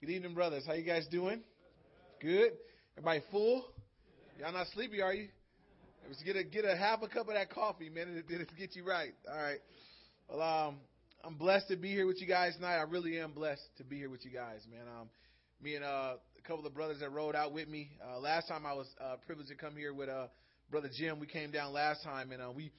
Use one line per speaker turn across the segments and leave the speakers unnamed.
Good evening, brothers. How you guys doing? Good. Everybody full? Y'all not sleepy, are you? Let's get a get a half a cup of that coffee, man. It, it'll get you right. All right. Well, um, I'm blessed to be here with you guys tonight. I really am blessed to be here with you guys, man. Um, me and uh, a couple of brothers that rode out with me. Uh, last time I was uh, privileged to come here with uh, brother Jim. We came down last time, and uh, we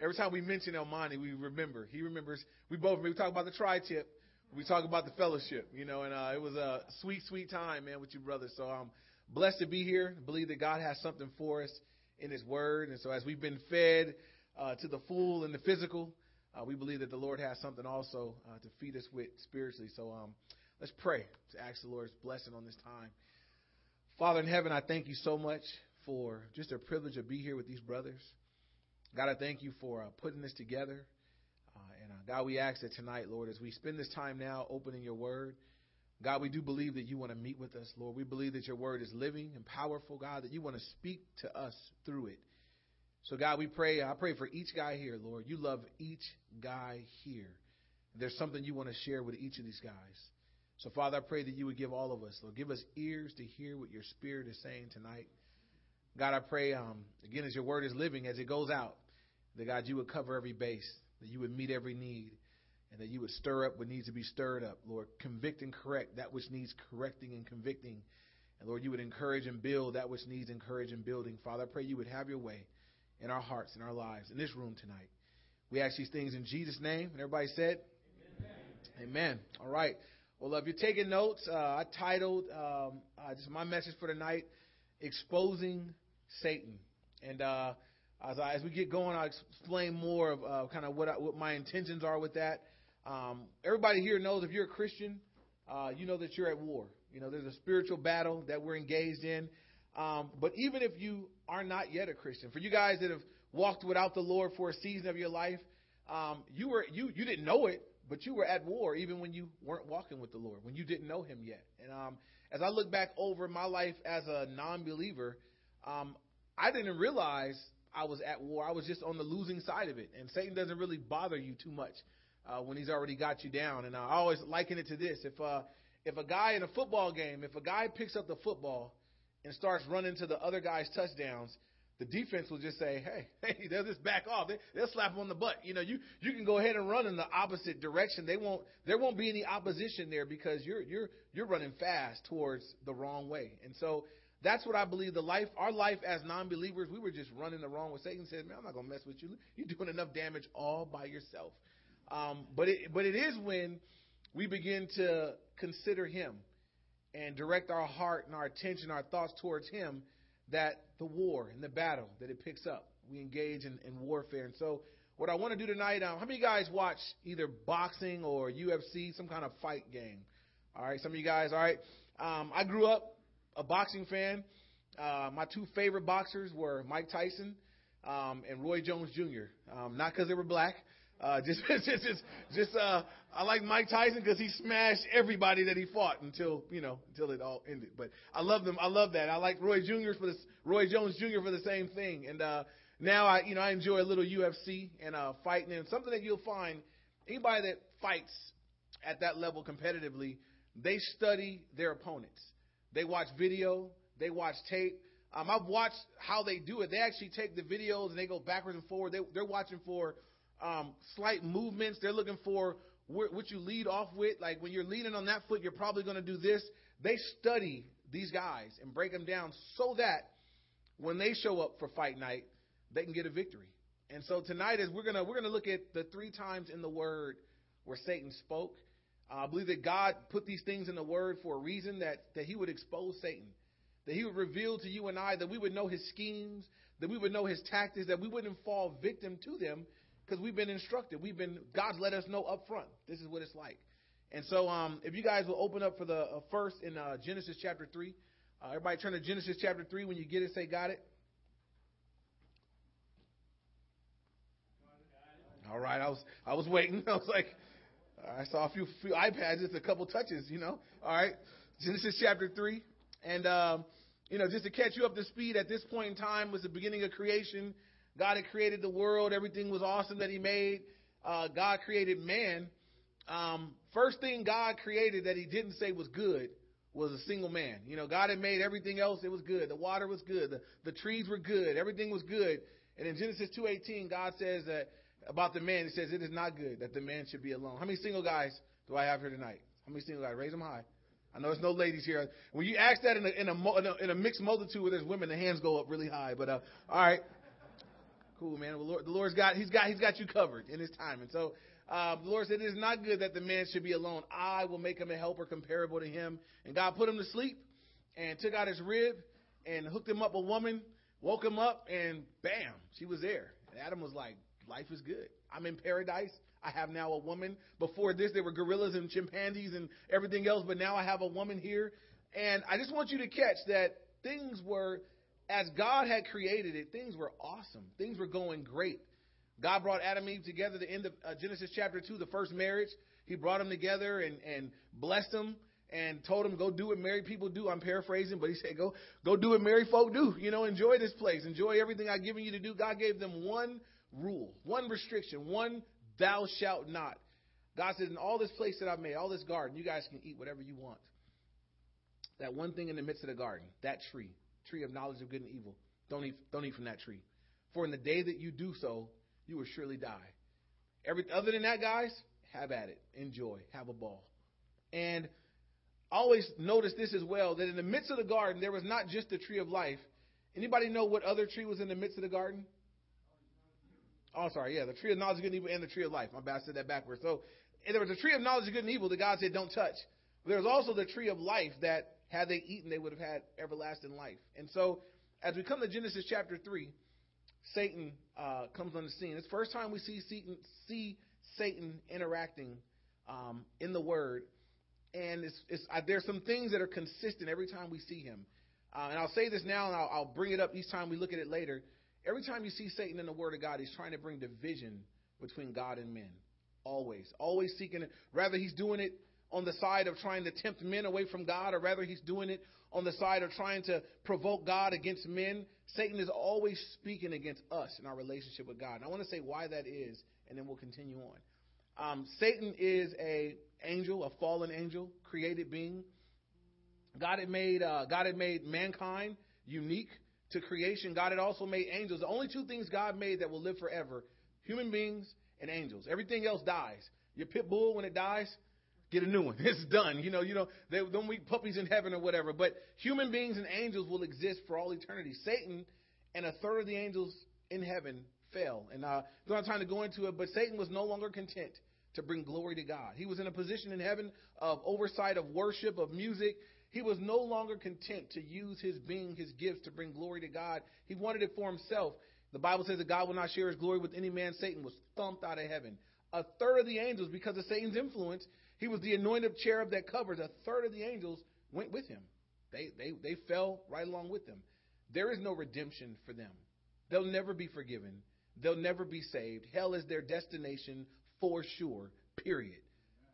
every time we mention El Monte, we remember. He remembers. We both we talk about the tri-tip we talk about the fellowship, you know, and uh, it was a sweet, sweet time, man, with you brothers. So I'm blessed to be here. believe that God has something for us in His Word, and so as we've been fed uh, to the full and the physical, uh, we believe that the Lord has something also uh, to feed us with spiritually. So um, let's pray to ask the Lord's blessing on this time. Father in heaven, I thank you so much for just a privilege to be here with these brothers. God, I thank you for uh, putting this together. God, we ask that tonight, Lord, as we spend this time now opening your word, God, we do believe that you want to meet with us, Lord. We believe that your word is living and powerful, God, that you want to speak to us through it. So, God, we pray. I pray for each guy here, Lord. You love each guy here. There's something you want to share with each of these guys. So, Father, I pray that you would give all of us, Lord, give us ears to hear what your spirit is saying tonight. God, I pray, um, again, as your word is living, as it goes out, that God, you would cover every base that you would meet every need, and that you would stir up what needs to be stirred up, Lord. Convict and correct that which needs correcting and convicting. And Lord, you would encourage and build that which needs encourage and building. Father, I pray you would have your way in our hearts, in our lives, in this room tonight. We ask these things in Jesus' name. And everybody said, Amen. Amen. All right. Well, if you're taking notes, uh, I titled um, uh, just my message for tonight, Exposing Satan. And uh, as, we get going, I'll explain more of uh, kind of what, what my intentions are with that. Um, everybody here knows if you're a Christian, uh, you know that you're at war. You know, there's a spiritual battle that we're engaged in. Um, but even if you are not yet a Christian, for you guys that have walked without the Lord for a season of your life, um, you were you you didn't know it, but you were at war even when you weren't walking with the Lord, when you didn't know Him yet. And um, as I look back over my life as a non-believer, um, I didn't realize I was at war. I was just on the losing side of it. And Satan doesn't really bother you too much uh, when he's already got you down. And I always liken it to this: if uh, if a guy in a football game, if a guy picks up the football and starts running to the other guy's touchdowns, the defense will just say, "Hey, hey, they'll just back off. They, they'll slap him on the butt. You know, you you can go ahead and run in the opposite direction. They won't. There won't be any opposition there because you're you're you're running fast towards the wrong way. And so that's what I believe. The life, our life as non-believers, we were just running the wrong way. Satan said, "Man, I'm not gonna mess with you. You're doing enough damage all by yourself." Um, but it, but it is when we begin to consider Him and direct our heart and our attention, our thoughts towards Him, that the war and the battle that it picks up. We engage in, in warfare. And so, what I want to do tonight, um, how many of you guys watch either boxing or UFC, some kind of fight game? All right, some of you guys. All right, um, I grew up a boxing fan. Uh, my two favorite boxers were Mike Tyson um, and Roy Jones Jr. Um, not because they were black. Uh, just, just, just, just uh, I like Mike Tyson because he smashed everybody that he fought until you know until it all ended. But I love them. I love that. I like Roy Jr. for this, Roy Jones Jr. for the same thing. And uh, now I, you know, I enjoy a little UFC and uh, fighting. And something that you'll find anybody that fights at that level competitively, they study their opponents. They watch video, they watch tape. Um, I've watched how they do it. They actually take the videos and they go backwards and forward. They, they're watching for um, slight movements. They're looking for wh- what you lead off with. Like when you're leading on that foot, you're probably going to do this. They study these guys and break them down so that when they show up for fight night, they can get a victory. And so tonight, is we're gonna we're gonna look at the three times in the Word where Satan spoke. Uh, I believe that God put these things in the Word for a reason that, that He would expose Satan, that He would reveal to you and I, that we would know His schemes, that we would know His tactics, that we wouldn't fall victim to them because we've been instructed. We've been God's let us know up front. This is what it's like. And so, um, if you guys will open up for the uh, first in uh, Genesis chapter three, uh, everybody turn to Genesis chapter three. When you get it, say got it. All right, I was I was waiting. I was like, I saw a few, few iPads, just a couple touches, you know. All right, Genesis chapter three, and um, you know, just to catch you up to speed, at this point in time was the beginning of creation. God had created the world; everything was awesome that He made. Uh, God created man, um, first thing God created that He didn't say was good was a single man. You know, God had made everything else; it was good. The water was good. The, the trees were good. Everything was good. And in Genesis two eighteen, God says that about the man. He says it is not good that the man should be alone. How many single guys do I have here tonight? How many single guys? Raise them high. I know there's no ladies here. When you ask that in a, in a, in a, mixed multitude where there's women, the hands go up really high. But uh, all right, cool, man. The, Lord, the Lord's got he's got he's got you covered in His time, and so uh, the Lord said, It is not good that the man should be alone. I will make him a helper comparable to him. And God put him to sleep and took out his rib and hooked him up a woman, woke him up, and bam, she was there. And Adam was like, Life is good. I'm in paradise. I have now a woman. Before this, there were gorillas and chimpanzees and everything else, but now I have a woman here. And I just want you to catch that things were, as God had created it, things were awesome. Things were going great. God brought Adam and Eve together, the end of uh, Genesis chapter 2, the first marriage. He brought them together and, and blessed them and told them, go do what married people do. I'm paraphrasing, but he said, go, go do what married folk do. You know, enjoy this place. Enjoy everything I've given you to do. God gave them one rule, one restriction, one thou shalt not. God says, in all this place that I've made, all this garden, you guys can eat whatever you want. That one thing in the midst of the garden, that tree, tree of knowledge of good and evil, don't eat, don't eat from that tree. For in the day that you do so, you will surely die. Every other than that, guys, have at it. Enjoy. Have a ball. And always notice this as well that in the midst of the garden there was not just the tree of life. Anybody know what other tree was in the midst of the garden? Oh, sorry, yeah, the tree of knowledge of good and evil and the tree of life. My bad, I said that backwards. So there was a tree of knowledge of good and evil that God said don't touch. There was also the tree of life that had they eaten, they would have had everlasting life. And so as we come to Genesis chapter 3, Satan uh, comes on the scene. It's the first time we see Satan, see Satan interacting um, in the Word, and it's, it's, uh, there's some things that are consistent every time we see him. Uh, and I'll say this now, and I'll, I'll bring it up each time we look at it later. Every time you see Satan in the Word of God, he's trying to bring division between God and men. Always, always seeking it. Rather, he's doing it on the side of trying to tempt men away from God, or rather, he's doing it on the side of trying to provoke God against men. Satan is always speaking against us in our relationship with God. And I want to say why that is, and then we'll continue on. Um, Satan is a angel, a fallen angel, created being. God had made uh, God had made mankind unique to creation. God had also made angels. The only two things God made that will live forever: human beings and angels. Everything else dies. Your pit bull, when it dies, get a new one. It's done. You know, you know, they don't meet puppies in heaven or whatever. But human beings and angels will exist for all eternity. Satan and a third of the angels in heaven fell. And uh, don't have time to go into it, but Satan was no longer content to bring glory to God. He was in a position in heaven of oversight of worship, of music. He was no longer content to use his being, his gifts to bring glory to God. He wanted it for himself. The Bible says that God will not share his glory with any man. Satan was thumped out of heaven. A third of the angels, because of Satan's influence, he was the anointed cherub that covers. A third of the angels went with him. They, they, they fell right along with them. There is no redemption for them. They'll never be forgiven. They'll never be saved. Hell is their destination for sure, period.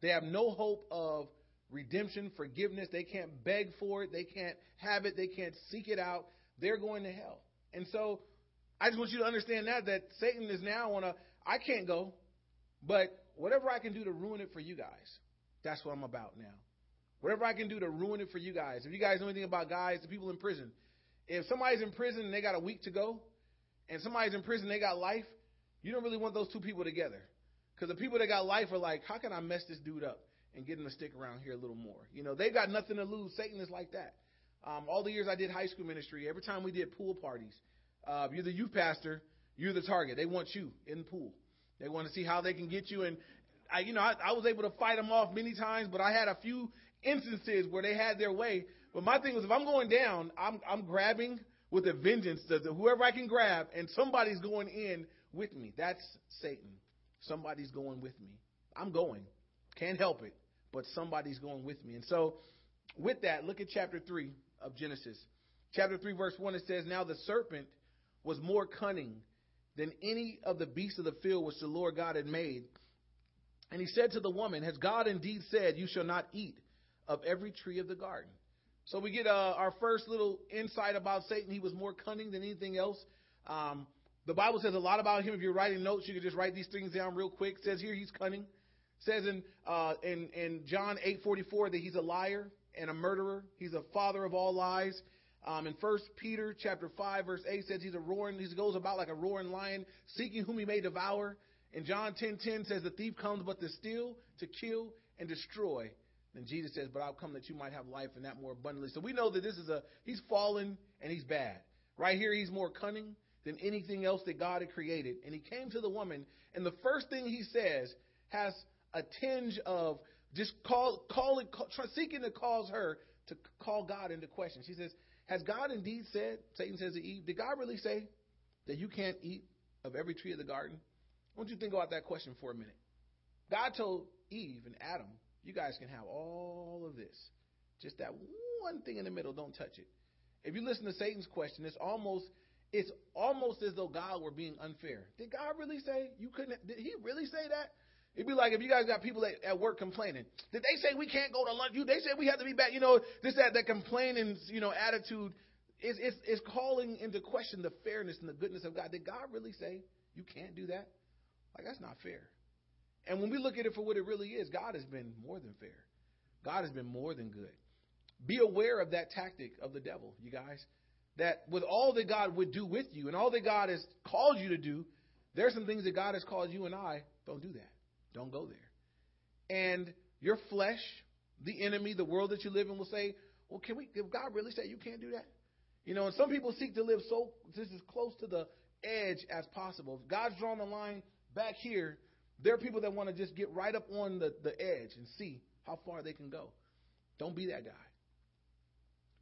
They have no hope of redemption, forgiveness. They can't beg for it. They can't have it. They can't seek it out. They're going to hell. And so I just want you to understand that, that Satan is now on a, I can't go, but whatever I can do to ruin it for you guys, that's what I'm about now. Whatever I can do to ruin it for you guys. If you guys know anything about guys, the people in prison, if somebody's in prison and they got a week to go, and somebody's in prison, they got life, you don't really want those two people together. Because the people that got life are like, how can I mess this dude up and get him to stick around here a little more? You know, they've got nothing to lose. Satan is like that. Um, all the years I did high school ministry, every time we did pool parties, uh, you're the youth pastor, you're the target. They want you in the pool. They want to see how they can get you. And I, you know, I, I was able to fight them off many times, but I had a few instances where they had their way. But my thing was, if I'm going down, I'm I'm grabbing with a vengeance to whoever I can grab, and somebody's going in with me. That's Satan. Somebody's going with me. I'm going. Can't help it, but somebody's going with me. And so, with that, look at chapter 3 of Genesis. Chapter 3, verse 1, it says, Now the serpent was more cunning than any of the beasts of the field which the Lord God had made. And he said to the woman, Has God indeed said, You shall not eat of every tree of the garden? So we get uh, our first little insight about Satan. He was more cunning than anything else. Um, the Bible says a lot about him. If you're writing notes, you can just write these things down real quick. It says here he's cunning. Says in uh, in in John eight forty four that he's a liar and a murderer. He's a father of all lies. Um, in First Peter chapter five verse eight says he's a roaring. He goes about like a roaring lion, seeking whom he may devour. And John ten ten says the thief comes but to steal, to kill, and destroy. And Jesus says, "But I'll come that you might have life and that more abundantly." So we know that this is a he's fallen and he's bad. Right here, he's more cunning than anything else that God had created. And he came to the woman, and the first thing he says has a tinge of just call, calling, call, seeking to cause her to call God into question. She says, "Has God indeed said?" Satan says to Eve, "Did God really say that you can't eat of every tree of the garden?" I want you to think about that question for a minute. God told Eve and Adam, "You guys can have all of this. Just that one thing in the middle, don't touch it." If you listen to Satan's question, it's almost it's almost as though God were being unfair. Did God really say you couldn't? Did He really say that? It'd be like if you guys got people at, at work complaining. Did they say we can't go to lunch? You, they said we have to be back. You know, this that that complaining, you know, attitude is is is calling into question the fairness and the goodness of God. Did God really say you can't do that? Like that's not fair. And when we look at it for what it really is, God has been more than fair. God has been more than good. Be aware of that tactic of the devil, you guys that with all that God would do with you and all that God has called you to do, there's some things that God has called you and I, don't do that. Don't go there. And your flesh, the enemy, the world that you live in will say, well, can we, if God really say you can't do that? You know, and some people seek to live so, this is close to the edge as possible. If God's drawn the line back here, there are people that want to just get right up on the, the edge and see how far they can go. Don't be that guy.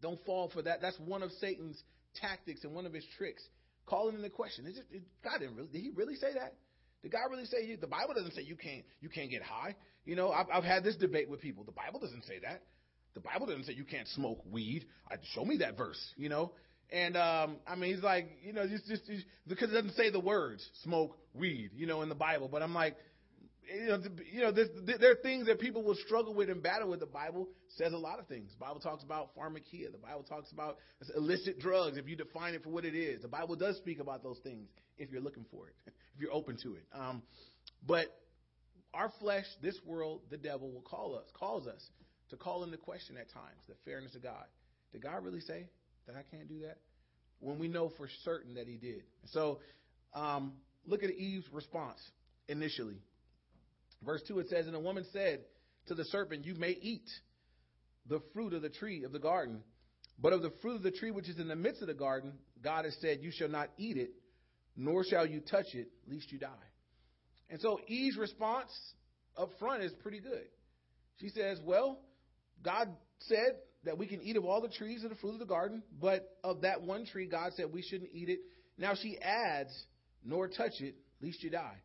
Don't fall for that. That's one of Satan's tactics and one of his tricks. Calling into question. Is it, God didn't really, did he really say that? Did God really say you? the Bible doesn't say you can't you can't get high? You know, I've, I've had this debate with people. The Bible doesn't say that. The Bible doesn't say you can't smoke weed. I, show me that verse. You know, and um, I mean, he's like, you know, just, just, just because it doesn't say the words smoke weed, you know, in the Bible. But I'm like, you know, you know, there are things that people will struggle with and battle with. The Bible says a lot of things. The Bible talks about pharmakia. The Bible talks about illicit drugs. If you define it for what it is, the Bible does speak about those things if you're looking for it, if you're open to it. Um, but our flesh, this world, the devil will call us, calls us to call into question at times the fairness of God. Did God really say that I can't do that? When we know for certain that He did. So, um, look at Eve's response initially. Verse 2 it says, And the woman said to the serpent, You may eat the fruit of the tree of the garden, but of the fruit of the tree which is in the midst of the garden, God has said, You shall not eat it, nor shall you touch it, lest you die. And so Eve's response up front is pretty good. She says, Well, God said that we can eat of all the trees of the fruit of the garden, but of that one tree, God said we shouldn't eat it. Now she adds, Nor touch it, lest you die.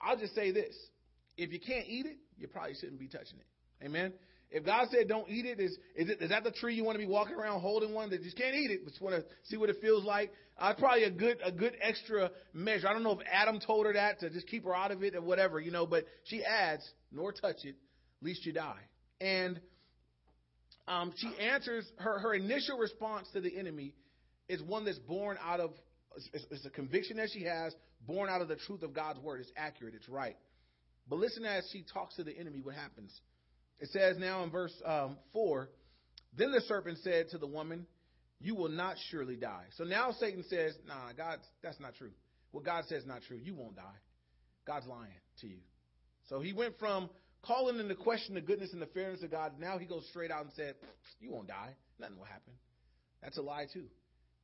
I'll just say this if you can't eat it, you probably shouldn't be touching it. Amen. If God said don't eat it, is is, it, is that the tree you want to be walking around holding one that just can't eat it, but just want to see what it feels like? Uh, probably a good a good extra measure. I don't know if Adam told her that to just keep her out of it or whatever, you know. But she adds, "Nor touch it, lest you die." And um, she answers her her initial response to the enemy is one that's born out of it's, it's a conviction that she has, born out of the truth of God's word. It's accurate. It's right. But listen as she talks to the enemy, what happens. It says now in verse um, 4 Then the serpent said to the woman, You will not surely die. So now Satan says, Nah, God, that's not true. What God says is not true. You won't die. God's lying to you. So he went from calling into question the goodness and the fairness of God. Now he goes straight out and said, You won't die. Nothing will happen. That's a lie, too.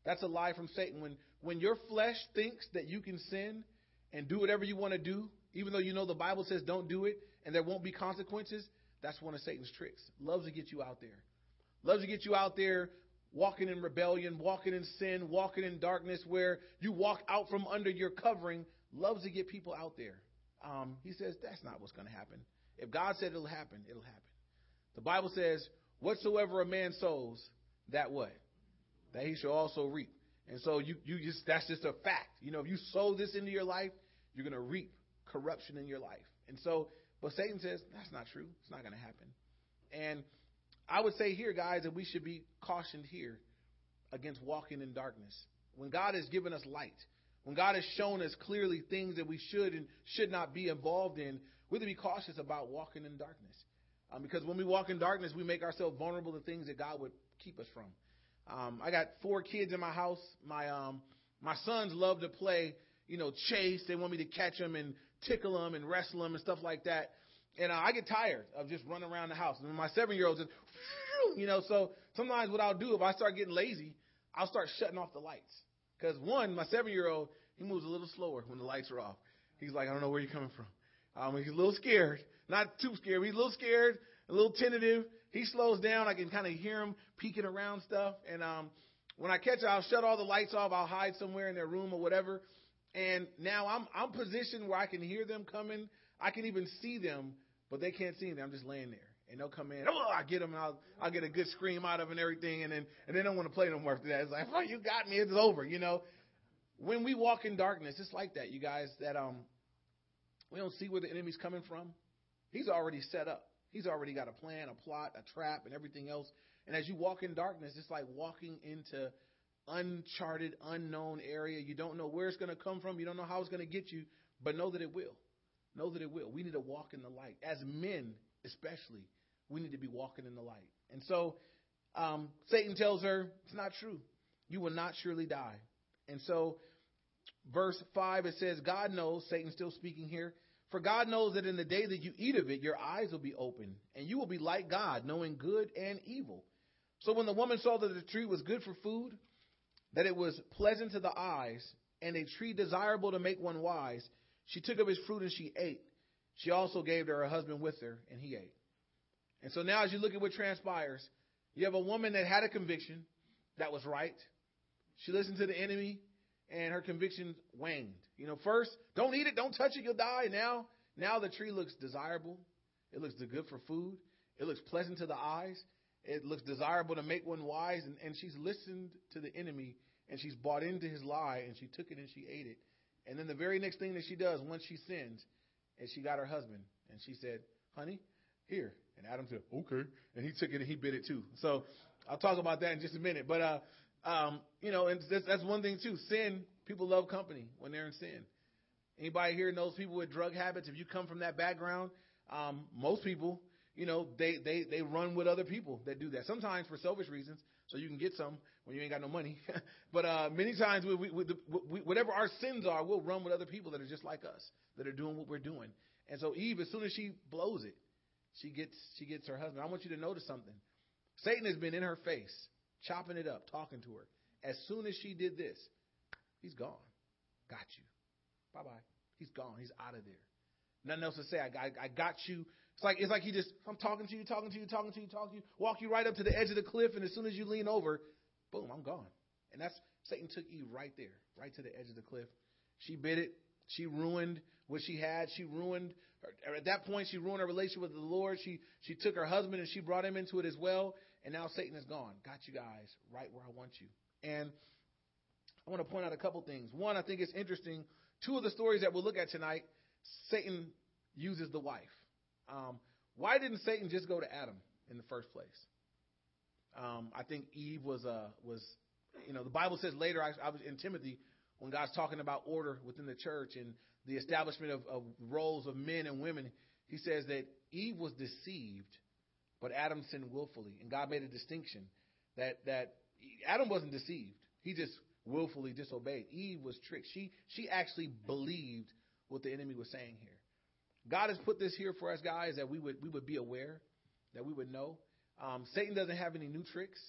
That's a lie from Satan. When, when your flesh thinks that you can sin and do whatever you want to do, even though you know the Bible says don't do it and there won't be consequences, that's one of Satan's tricks. Loves to get you out there. Loves to get you out there walking in rebellion, walking in sin, walking in darkness where you walk out from under your covering. Loves to get people out there. Um, he says that's not what's going to happen. If God said it'll happen, it'll happen. The Bible says, whatsoever a man sows, that what? That he shall also reap. And so you, you just, that's just a fact. You know, if you sow this into your life, you're going to reap corruption in your life. And so, but Satan says that's not true. It's not going to happen. And I would say here, guys, that we should be cautioned here against walking in darkness. When God has given us light, when God has shown us clearly things that we should and should not be involved in, we have to be cautious about walking in darkness. Um, because when we walk in darkness, we make ourselves vulnerable to things that God would keep us from. Um, I got four kids in my house. My um, my sons love to play, you know, chase. They want me to catch them and tickle them and wrestle them and stuff like that. And uh, I get tired of just running around the house. And my seven year old just, you know, so sometimes what I'll do if I start getting lazy, I'll start shutting off the lights. Because one, my seven year old, he moves a little slower when the lights are off. He's like, I don't know where you're coming from. Um, he's a little scared, not too scared. He's a little scared, a little tentative. He slows down. I can kind of hear him peeking around stuff. And um, when I catch it, I'll shut all the lights off. I'll hide somewhere in their room or whatever. And now I'm I'm positioned where I can hear them coming. I can even see them, but they can't see me. I'm just laying there, and they'll come in. Oh, I get them, and I'll I'll get a good scream out of them and everything, and then and they don't want to play no more after that. It's like, oh, you got me. It's over, you know. When we walk in darkness, it's like that, you guys. That um, we don't see where the enemy's coming from. He's already set up. He's already got a plan, a plot, a trap, and everything else. And as you walk in darkness, it's like walking into uncharted, unknown area. You don't know where it's going to come from. You don't know how it's going to get you, but know that it will. Know that it will. We need to walk in the light. As men, especially, we need to be walking in the light. And so um, Satan tells her, it's not true. You will not surely die. And so, verse 5, it says, God knows, Satan's still speaking here, for God knows that in the day that you eat of it, your eyes will be open, and you will be like God, knowing good and evil. So when the woman saw that the tree was good for food, that it was pleasant to the eyes, and a tree desirable to make one wise, she took of its fruit and she ate. She also gave to her husband with her, and he ate. And so now, as you look at what transpires, you have a woman that had a conviction that was right. She listened to the enemy, and her conviction waned. You know, first, don't eat it, don't touch it, you'll die. Now, now the tree looks desirable. It looks good for food. It looks pleasant to the eyes. It looks desirable to make one wise. And, and she's listened to the enemy, and she's bought into his lie, and she took it and she ate it. And then the very next thing that she does once she sins is she got her husband and she said, honey, here. And Adam said, okay. And he took it and he bit it too. So I'll talk about that in just a minute. But, uh, um, you know, and that's, that's one thing too. Sin, people love company when they're in sin. Anybody here knows people with drug habits? If you come from that background, um, most people, you know, they, they, they run with other people that do that. Sometimes for selfish reasons, so you can get some when you ain't got no money. but uh, many times, we, we, we, whatever our sins are, we'll run with other people that are just like us, that are doing what we're doing. And so Eve, as soon as she blows it, she gets she gets her husband. I want you to notice something. Satan has been in her face, chopping it up, talking to her. As soon as she did this, he's gone. Got you. Bye bye. He's gone. He's out of there. Nothing else to say. I, I, I got you. It's like it's like he just I'm talking to you, talking to you, talking to you, talking to you, walk you right up to the edge of the cliff, and as soon as you lean over, boom, I'm gone. And that's Satan took Eve right there, right to the edge of the cliff. She bit it. She ruined what she had. She ruined her, at that point. She ruined her relationship with the Lord. She she took her husband and she brought him into it as well. And now Satan is gone. Got you guys right where I want you. And I want to point out a couple things. One, I think it's interesting. Two of the stories that we'll look at tonight, Satan uses the wife. Um, why didn't Satan just go to Adam in the first place? Um, I think Eve was uh, was you know the Bible says later I, I was in Timothy when God's talking about order within the church and the establishment of, of roles of men and women. He says that Eve was deceived, but Adam sinned willfully, and God made a distinction that that Adam wasn't deceived. He just willfully disobeyed. Eve was tricked. She she actually believed what the enemy was saying here. God has put this here for us, guys, that we would we would be aware, that we would know. Um, Satan doesn't have any new tricks.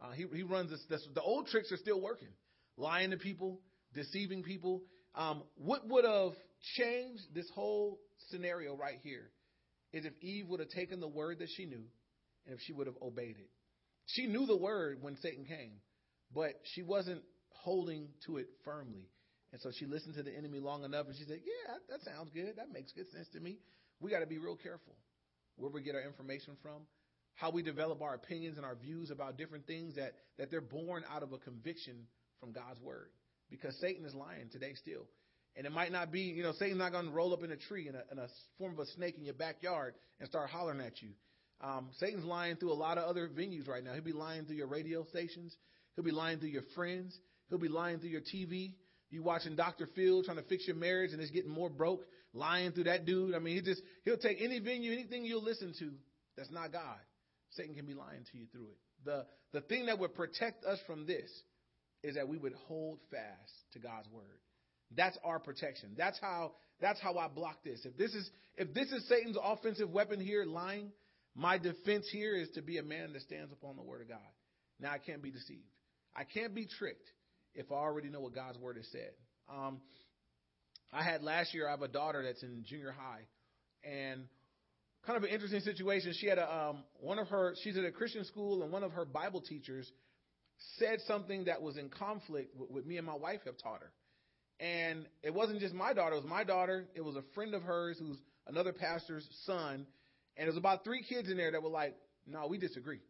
Uh, he he runs this, this, The old tricks are still working, lying to people, deceiving people. Um, what would have changed this whole scenario right here is if Eve would have taken the word that she knew, and if she would have obeyed it. She knew the word when Satan came, but she wasn't holding to it firmly. And so she listened to the enemy long enough and she said, Yeah, that sounds good. That makes good sense to me. We got to be real careful where we get our information from, how we develop our opinions and our views about different things that, that they're born out of a conviction from God's word. Because Satan is lying today still. And it might not be, you know, Satan's not going to roll up in a tree in a, in a, form of a snake in your backyard and start hollering at you. Um, Satan's lying through a lot of other venues right now. He'll be lying through your radio stations. He'll be lying through your friends. He'll be lying through your TV. You watching Dr. Phil trying to fix your marriage and it's getting more broke, lying through that dude. I mean, he just he'll take any venue, anything you'll listen to that's not God. Satan can be lying to you through it. The the thing that would protect us from this is that we would hold fast to God's word. That's our protection. That's how that's how I block this. If this is if this is Satan's offensive weapon here, lying, my defense here is to be a man that stands upon the word of God. Now I can't be deceived. I can't be tricked if I already know what God's word has said. Um, I had last year. I have a daughter that's in junior high, and kind of an interesting situation. She had a um, one of her. She's at a Christian school, and one of her Bible teachers said something that was in conflict with, with me and my wife have taught her. And it wasn't just my daughter; it was my daughter. It was a friend of hers who's another pastor's son, and it was about three kids in there that were like, "No, we disagree."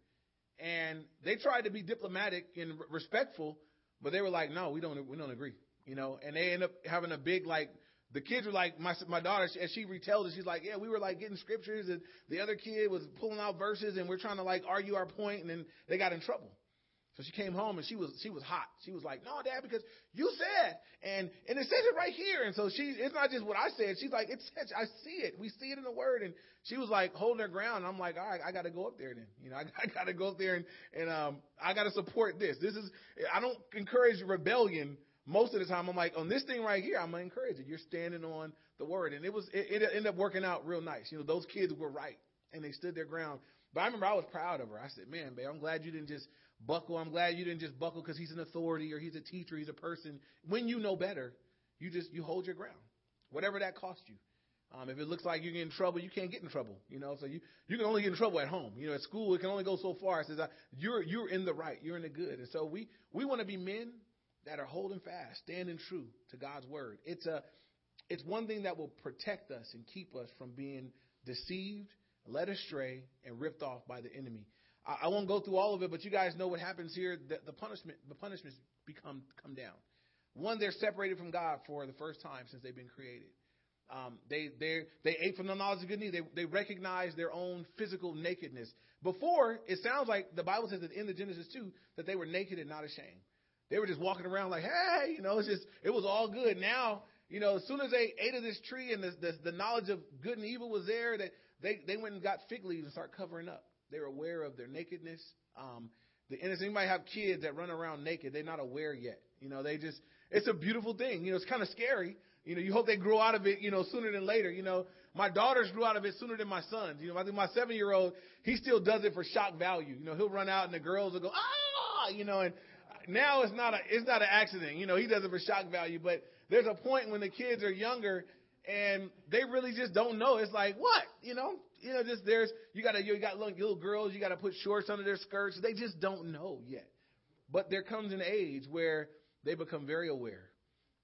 And they tried to be diplomatic and respectful, but they were like, "No, we don't. We don't agree." You know, and they end up having a big like. The kids were like my my daughter as she retells it. She's like, yeah, we were like getting scriptures, and the other kid was pulling out verses, and we're trying to like argue our point, and then they got in trouble. So she came home and she was she was hot. She was like, "No, Dad, because you said and and it says it right here." And so she it's not just what I said. She's like, "It says I see it. We see it in the Word." And she was like holding her ground. I'm like, "All right, I got to go up there then. You know, I, I got to go up there and and um I got to support this. This is I don't encourage rebellion." Most of the time, I'm like, on this thing right here, I'm gonna encourage it. You're standing on the word, and it was it, it ended up working out real nice. You know, those kids were right, and they stood their ground. But I remember I was proud of her. I said, "Man, babe, I'm glad you didn't just buckle. I'm glad you didn't just buckle because he's an authority or he's a teacher, he's a person. When you know better, you just you hold your ground, whatever that costs you. Um, if it looks like you're getting in trouble, you can't get in trouble. You know, so you you can only get in trouble at home. You know, at school it can only go so far. It says uh, you're you're in the right, you're in the good, and so we we want to be men that are holding fast, standing true to God's word. It's a it's one thing that will protect us and keep us from being deceived, led astray, and ripped off by the enemy. I, won't go through all of it, but you guys know what happens here. The, the punishment, the punishments become come down. One, they're separated from God for the first time since they've been created. Um, they they they ate from the knowledge of good and evil. They they recognize their own physical nakedness. Before it sounds like the Bible says in the Genesis two that they were naked and not ashamed. They were just walking around like, hey, you know, it's just it was all good. Now, you know, as soon as they ate of this tree and the the, the knowledge of good and evil was there, that they they went and got fig leaves and start covering up. They're aware of their nakedness. Um, the innocent. You might have kids that run around naked. They're not aware yet. You know, they just. It's a beautiful thing. You know, it's kind of scary. You know, you hope they grow out of it. You know, sooner than later. You know, my daughters grew out of it sooner than my sons. You know, I think my seven year old he still does it for shock value. You know, he'll run out and the girls will go ah. You know, and now it's not a it's not an accident. You know, he does it for shock value. But there's a point when the kids are younger and they really just don't know. It's like what you know, you know, just there's you got you got little girls, you got to put shorts under their skirts. They just don't know yet. But there comes an age where they become very aware,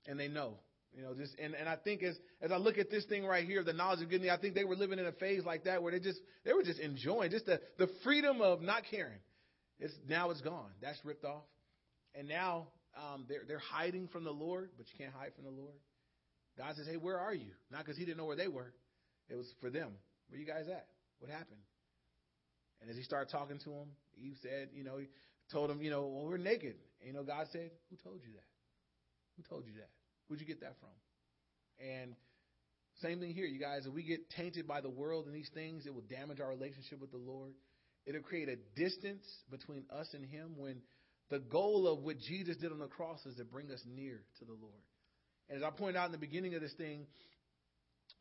and they know. You know, just and, and I think as as I look at this thing right here, the knowledge of goodness, I think they were living in a phase like that where they just they were just enjoying just the the freedom of not caring. It's now it's gone. That's ripped off, and now um, they're they're hiding from the Lord, but you can't hide from the Lord. God says, "Hey, where are you?" Not because He didn't know where they were; it was for them. Where you guys at? What happened? And as he started talking to him, Eve said, you know, he told him, you know, well, we're naked. And, you know, God said, who told you that? Who told you that? Where'd you get that from? And same thing here, you guys. If we get tainted by the world and these things, it will damage our relationship with the Lord. It'll create a distance between us and Him when the goal of what Jesus did on the cross is to bring us near to the Lord. And as I pointed out in the beginning of this thing,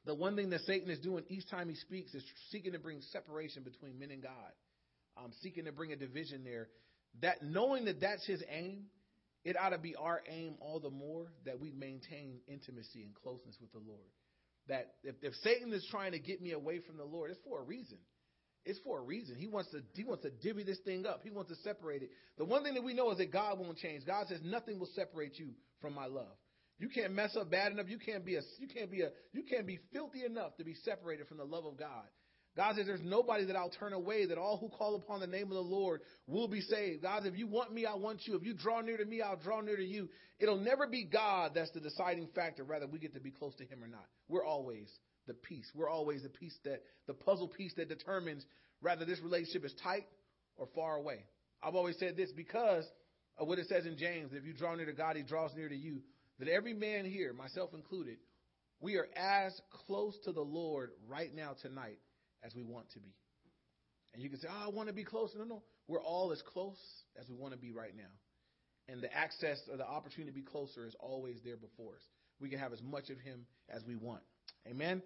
the one thing that Satan is doing each time he speaks is seeking to bring separation between men and God, um, seeking to bring a division there. That knowing that that's his aim, it ought to be our aim all the more that we maintain intimacy and closeness with the Lord. That if, if Satan is trying to get me away from the Lord, it's for a reason. It's for a reason. He wants to he wants to divvy this thing up. He wants to separate it. The one thing that we know is that God won't change. God says nothing will separate you from my love. You can't mess up bad enough. You can't be a you can't be a you can't be filthy enough to be separated from the love of God. God says there's nobody that I'll turn away, that all who call upon the name of the Lord will be saved. God, if you want me, I want you. If you draw near to me, I'll draw near to you. It'll never be God that's the deciding factor. Rather, we get to be close to him or not. We're always the piece. We're always the piece that the puzzle piece that determines whether this relationship is tight or far away. I've always said this because of what it says in James. If you draw near to God, he draws near to you. That every man here, myself included, we are as close to the Lord right now tonight as we want to be. And you can say, oh, I want to be close. No, no. We're all as close as we want to be right now. And the access or the opportunity to be closer is always there before us. We can have as much of Him as we want. Amen?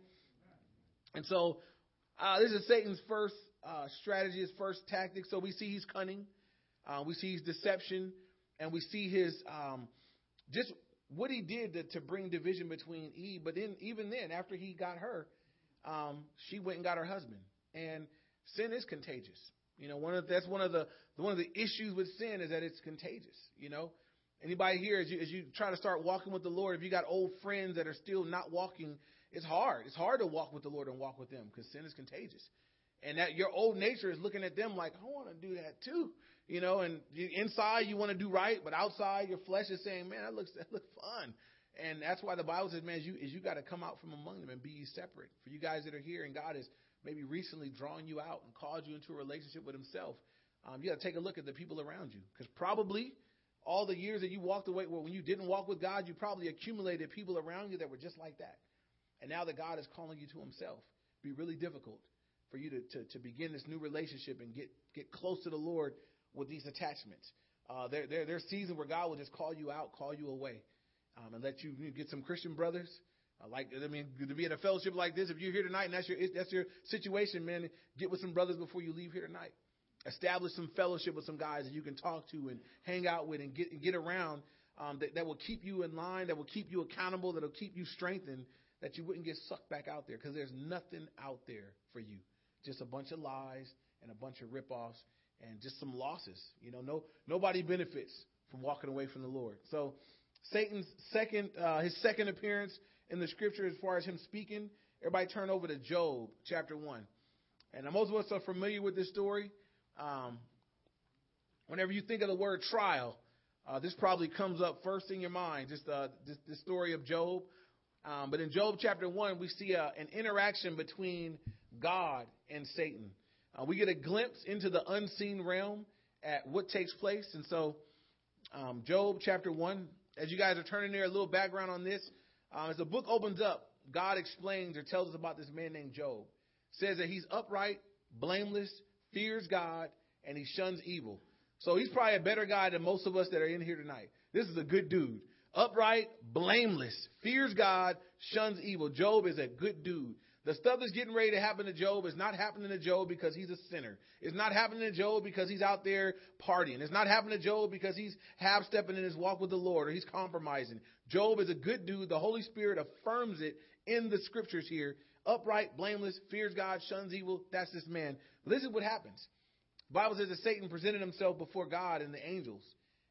And so, uh, this is Satan's first uh, strategy, his first tactic. So we see he's cunning, uh, we see his deception, and we see his um, just what he did to, to, bring division between Eve. But then, even then, after he got her, um, she went and got her husband. And sin is contagious. You know, one of that's one of the one of the issues with sin is that it's contagious. You know, anybody here as you as you try to start walking with the Lord, if you got old friends that are still not walking, it's hard. It's hard to walk with the Lord and walk with them because sin is contagious, and that your old nature is looking at them like, I want to do that too. You know, and inside you want to do right, but outside your flesh is saying, man, that looks that looks fun. And that's why the Bible says, man, is you, is you got to come out from among them and be separate. For you guys that are here and God is maybe recently drawn you out and called you into a relationship with Himself, um, you got to take a look at the people around you. Because probably all the years that you walked away, well, when you didn't walk with God, you probably accumulated people around you that were just like that. And now that God is calling you to Himself, be really difficult for you to, to, to begin this new relationship and get, get close to the Lord with these attachments. Uh, there, there, there's seasons where God will just call you out, call you away, um, and let you, you get some Christian brothers I like, I mean, to be in a fellowship like this, if you're here tonight and that's your, that's your situation, man, get with some brothers before you leave here tonight. Establish some fellowship with some guys that you can talk to and hang out with and get, and get around um, that, that will keep you in line, that will keep you accountable, that will keep you strengthened, that you wouldn't get sucked back out there because there's nothing out there for you. Just a bunch of lies and a bunch of ripoffs and just some losses. You know, no nobody benefits from walking away from the Lord. So Satan's second, uh, his second appearance in the scripture as far as him speaking. Everybody turn over to Job chapter 1. And most of us are familiar with this story. Um, whenever you think of the word trial, uh, this probably comes up first in your mind, just uh, this, this story of Job. Um, but in Job chapter 1, we see a, an interaction between God and Satan. Uh, we get a glimpse into the unseen realm at what takes place. And so, um, Job chapter 1, as you guys are turning there, a little background on this. Um, as the book opens up, God explains or tells us about this man named Job. Says that he's upright, blameless, fears God, and he shuns evil. So he's probably a better guy than most of us that are in here tonight. This is a good dude. Upright, blameless, fears God, shuns evil. Job is a good dude. The stuff that's getting ready to happen to Job is not happening to Job because he's a sinner. It's not happening to Job because he's out there partying. It's not happening to Job because he's half stepping in his walk with the Lord or he's compromising. Job is a good dude. The Holy Spirit affirms it in the scriptures here. Upright, blameless, fears God, shuns evil. That's this man. But this is what happens. The Bible says that Satan presented himself before God and the angels.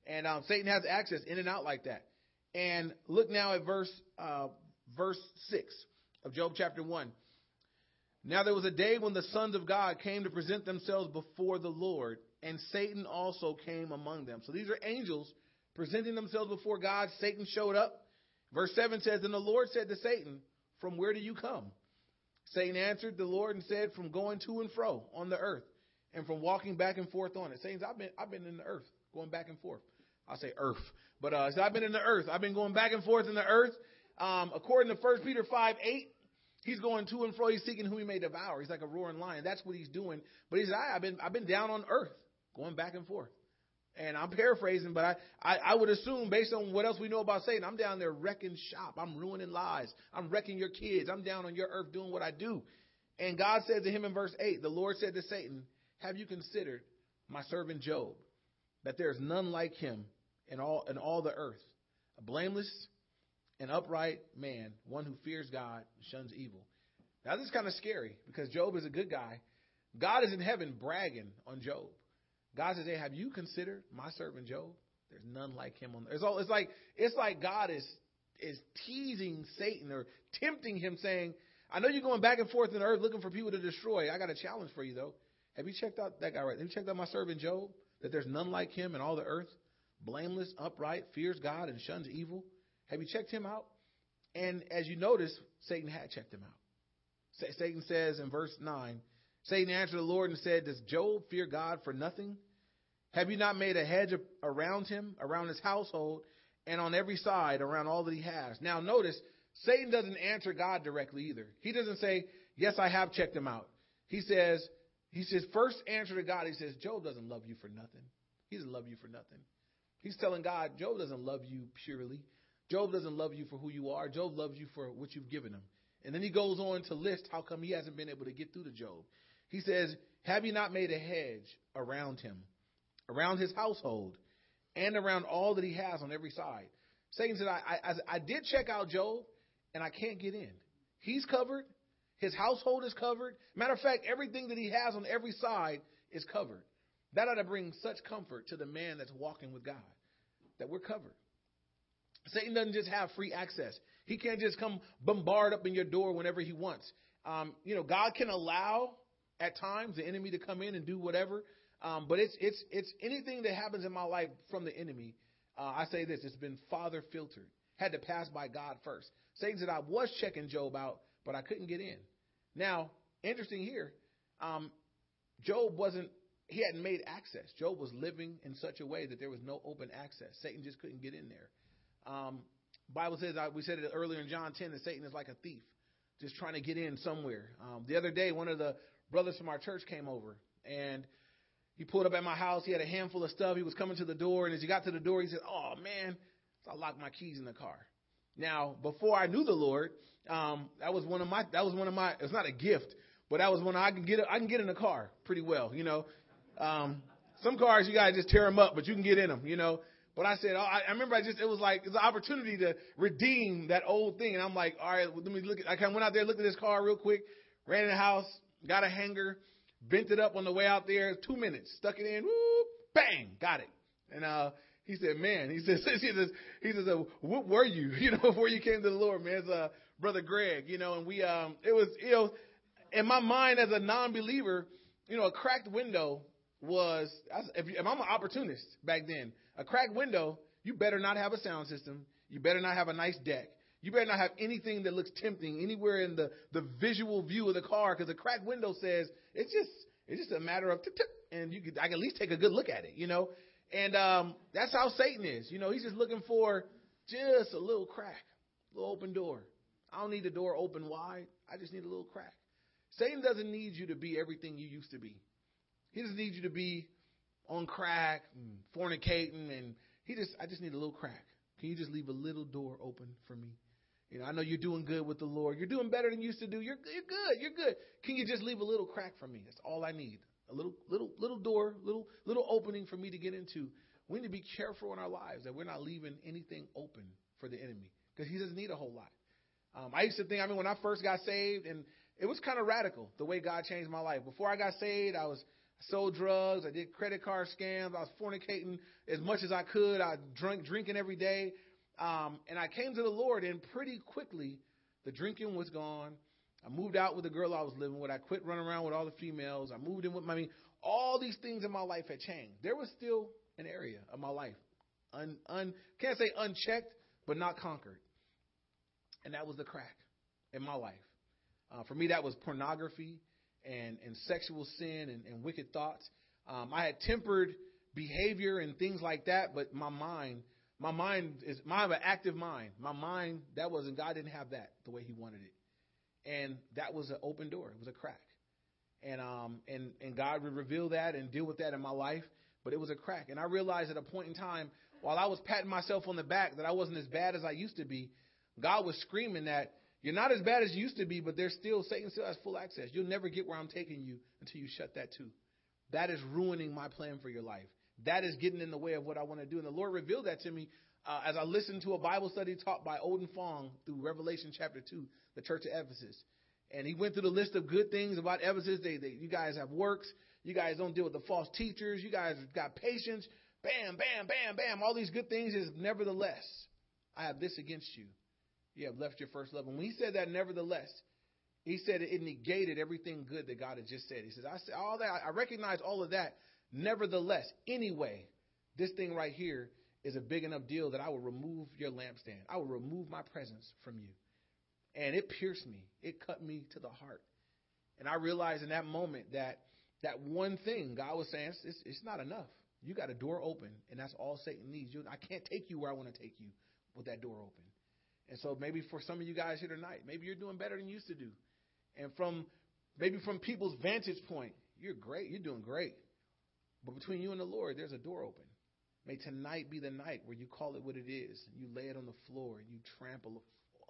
And um, Satan has access in and out like that. And look now at verse uh, verse 6 of Job chapter 1. Now there was a day when the sons of God came to present themselves before the Lord, and Satan also came among them. So these are angels presenting themselves before God. Satan showed up. Verse 7 says, And the Lord said to Satan, From where do you come? Satan answered the Lord and said, From going to and fro on the earth, and from walking back and forth on it. Satan, I've been I've been in the earth, going back and forth. I'll say earth. But uh, so I've been in the earth. I've been going back and forth in the earth. Um, according to 1 Peter 5 8, He's going to and fro. He's seeking whom he may devour. He's like a roaring lion. That's what he's doing. But he said, ah, I, have been, I've been down on earth, going back and forth. And I'm paraphrasing, but I, I, I would assume, based on what else we know about Satan, I'm down there wrecking shop. I'm ruining lives. I'm wrecking your kids. I'm down on your earth doing what I do. And God said to him in verse 8, the Lord said to Satan, Have you considered my servant Job, that there is none like him in all, in all the earth, a blameless an upright man, one who fears God, shuns evil. Now, this is kind of scary because Job is a good guy. God is in heaven bragging on Job. God says, "Hey, have you considered my servant Job? There's none like him on. It's all. It's like it's like God is is teasing Satan or tempting him, saying, "I know you're going back and forth in the earth looking for people to destroy. I got a challenge for you, though. Have you checked out that guy right? Have you checked out my servant Job? That there's none like him in all the earth, blameless, upright, fears God, and shuns evil." Have you checked him out? And as you notice, Satan had checked him out. Satan says in verse 9, Satan answered the Lord and said, Does Job fear God for nothing? Have you not made a hedge around him, around his household, and on every side around all that he has. Now, notice, Satan doesn't answer God directly either. He doesn't say, Yes, I have checked him out. He says, he says, first answer to God, he says, Job doesn't love you for nothing. He doesn't love you for nothing. He's telling God, Job doesn't love you purely. Job doesn't love you for who you are. Job loves you for what you've given him. And then he goes on to list how come he hasn't been able to get through to Job. He says, Have you not made a hedge around him, around his household, and around all that he has on every side? Satan said, I, I, I did check out Job, and I can't get in. He's covered. His household is covered. Matter of fact, everything that he has on every side is covered. That ought to bring such comfort to the man that's walking with God that we're covered. Satan doesn't just have free access. He can't just come bombard up in your door whenever he wants. Um, you know, God can allow at times the enemy to come in and do whatever. Um, but it's it's it's anything that happens in my life from the enemy. Uh, I say this: it's been father filtered. Had to pass by God first. Satan said I was checking Job out, but I couldn't get in. Now, interesting here, um, Job wasn't. He hadn't made access. Job was living in such a way that there was no open access. Satan just couldn't get in there. Um, Bible says we said it earlier in John 10 that Satan is like a thief, just trying to get in somewhere. Um, the other day, one of the brothers from our church came over and he pulled up at my house. He had a handful of stuff. He was coming to the door, and as he got to the door, he said, "Oh man, so I locked my keys in the car." Now, before I knew the Lord, um, that was one of my that was one of my. It's not a gift, but that was when I can get I can get in the car pretty well. You know, um, some cars you gotta just tear them up, but you can get in them. You know. But I said, oh, I, I remember I just, it was like, it's an opportunity to redeem that old thing. And I'm like, all right, let me look at, I kind of went out there, looked at this car real quick, ran in the house, got a hanger, bent it up on the way out there, two minutes, stuck it in, whoop, bang, got it. And, uh, he said, man, he says, he says, he says, what were you, you know, before you came to the Lord, man? It's, uh, brother Greg, you know, and we, um, it was, you know, in my mind as a non-believer, you know, a cracked window was, if I'm an opportunist back then, a cracked window, you better not have a sound system. You better not have a nice deck. You better not have anything that looks tempting anywhere in the, the visual view of the car because a cracked window says it's just it's just a matter of tip, tip, and you could I can at least take a good look at it, you know. And um, that's how Satan is. You know, he's just looking for just a little crack, a little open door. I don't need the door open wide. I just need a little crack. Satan doesn't need you to be everything you used to be. He doesn't need you to be on crack and fornicating and he just I just need a little crack. Can you just leave a little door open for me? You know, I know you're doing good with the Lord. You're doing better than you used to do. You're you're good. You're good. Can you just leave a little crack for me? That's all I need. A little little little door, little little opening for me to get into. We need to be careful in our lives that we're not leaving anything open for the enemy because he doesn't need a whole lot. Um, I used to think, I mean, when I first got saved, and it was kind of radical the way God changed my life. Before I got saved, I was sold drugs. I did credit card scams. I was fornicating as much as I could. I drank drinking every day. Um, and I came to the Lord, and pretty quickly, the drinking was gone. I moved out with the girl I was living with. I quit running around with all the females. I moved in with my, I mean, all these things in my life had changed. There was still an area of my life, un, un, can't say unchecked, but not conquered. And that was the crack in my life. Uh, for me, that was pornography and, and sexual sin and, and wicked thoughts. Um, I had tempered behavior and things like that, but my mind, my mind is, I have an active mind. My mind, that wasn't, God didn't have that the way He wanted it. And that was an open door. It was a crack. And, um, and, and God would reveal that and deal with that in my life, but it was a crack. And I realized at a point in time, while I was patting myself on the back that I wasn't as bad as I used to be, God was screaming that you're not as bad as you used to be, but there's still Satan still has full access. You'll never get where I'm taking you until you shut that too. That is ruining my plan for your life. That is getting in the way of what I want to do. And the Lord revealed that to me uh, as I listened to a Bible study taught by Odin Fong through Revelation chapter two, the church of Ephesus. And he went through the list of good things about Ephesus. They, they, you guys have works. You guys don't deal with the false teachers. You guys got patience. Bam, bam, bam, bam. All these good things is nevertheless, I have this against you you have left your first love. And when he said that, nevertheless, he said it negated everything good that God had just said. He says, I said all that, I recognize all of that. Nevertheless, anyway, this thing right here is a big enough deal that I will remove your lampstand. I will remove my presence from you. And it pierced me. It cut me to the heart. And I realized in that moment that that one thing God was saying, it's, it's not enough. You got a door open, and that's all Satan needs. You, I can't take you where I want to take you with that door open. And so maybe for some of you guys here tonight, maybe you're doing better than you used to do. And from maybe from people's vantage point, you're great. You're doing great. But between you and the Lord, there's a door open. May tonight be the night where you call it what it is. You lay it on the floor and you trample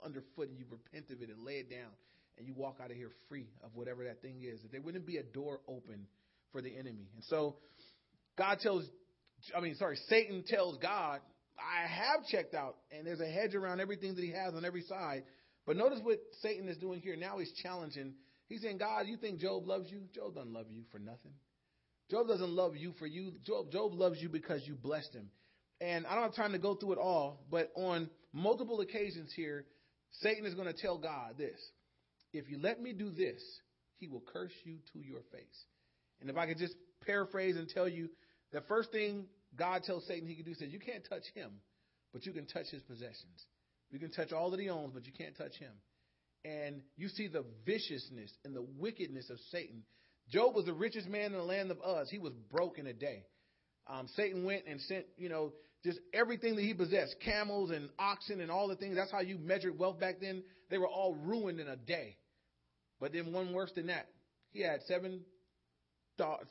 underfoot and you repent of it and lay it down and you walk out of here free of whatever that thing is. That there wouldn't be a door open for the enemy. And so God tells, I mean, sorry, Satan tells God, I have checked out and there's a hedge around everything that he has on every side. But notice what Satan is doing here. Now he's challenging. He's saying, God, you think Job loves you? Job doesn't love you for nothing. Job doesn't love you for you. Job, Job loves you because you blessed him. And I don't have time to go through it all, but on multiple occasions here, Satan is going to tell God this If you let me do this, he will curse you to your face. And if I could just paraphrase and tell you, the first thing God tells Satan he can do says, You can't touch him, but you can touch his possessions. You can touch all that he owns, but you can't touch him. And you see the viciousness and the wickedness of Satan Job was the richest man in the land of Uz. He was broke in a day. Um, Satan went and sent, you know, just everything that he possessed, camels and oxen and all the things. That's how you measured wealth back then. They were all ruined in a day. But then one worse than that. He had seven,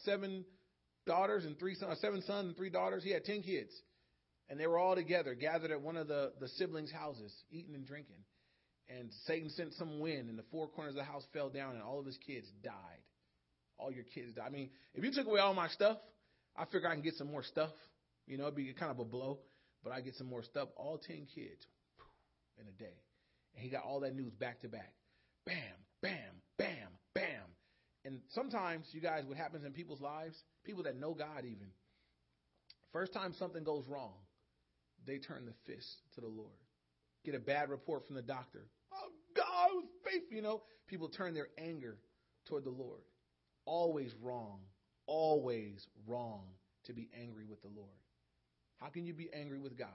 seven daughters and three sons, seven sons and three daughters. He had ten kids. And they were all together, gathered at one of the, the siblings' houses, eating and drinking. And Satan sent some wind, and the four corners of the house fell down, and all of his kids died all your kids die. I mean, if you took away all my stuff, I figure I can get some more stuff. You know, it'd be kind of a blow, but I get some more stuff. All 10 kids in a day. And he got all that news back to back. Bam, bam. And sometimes, you guys, what happens in people's lives, people that know God even, first time something goes wrong, they turn the fist to the Lord. Get a bad report from the doctor. Oh, God was faithful. You know, people turn their anger toward the Lord always wrong, always wrong to be angry with the Lord. How can you be angry with God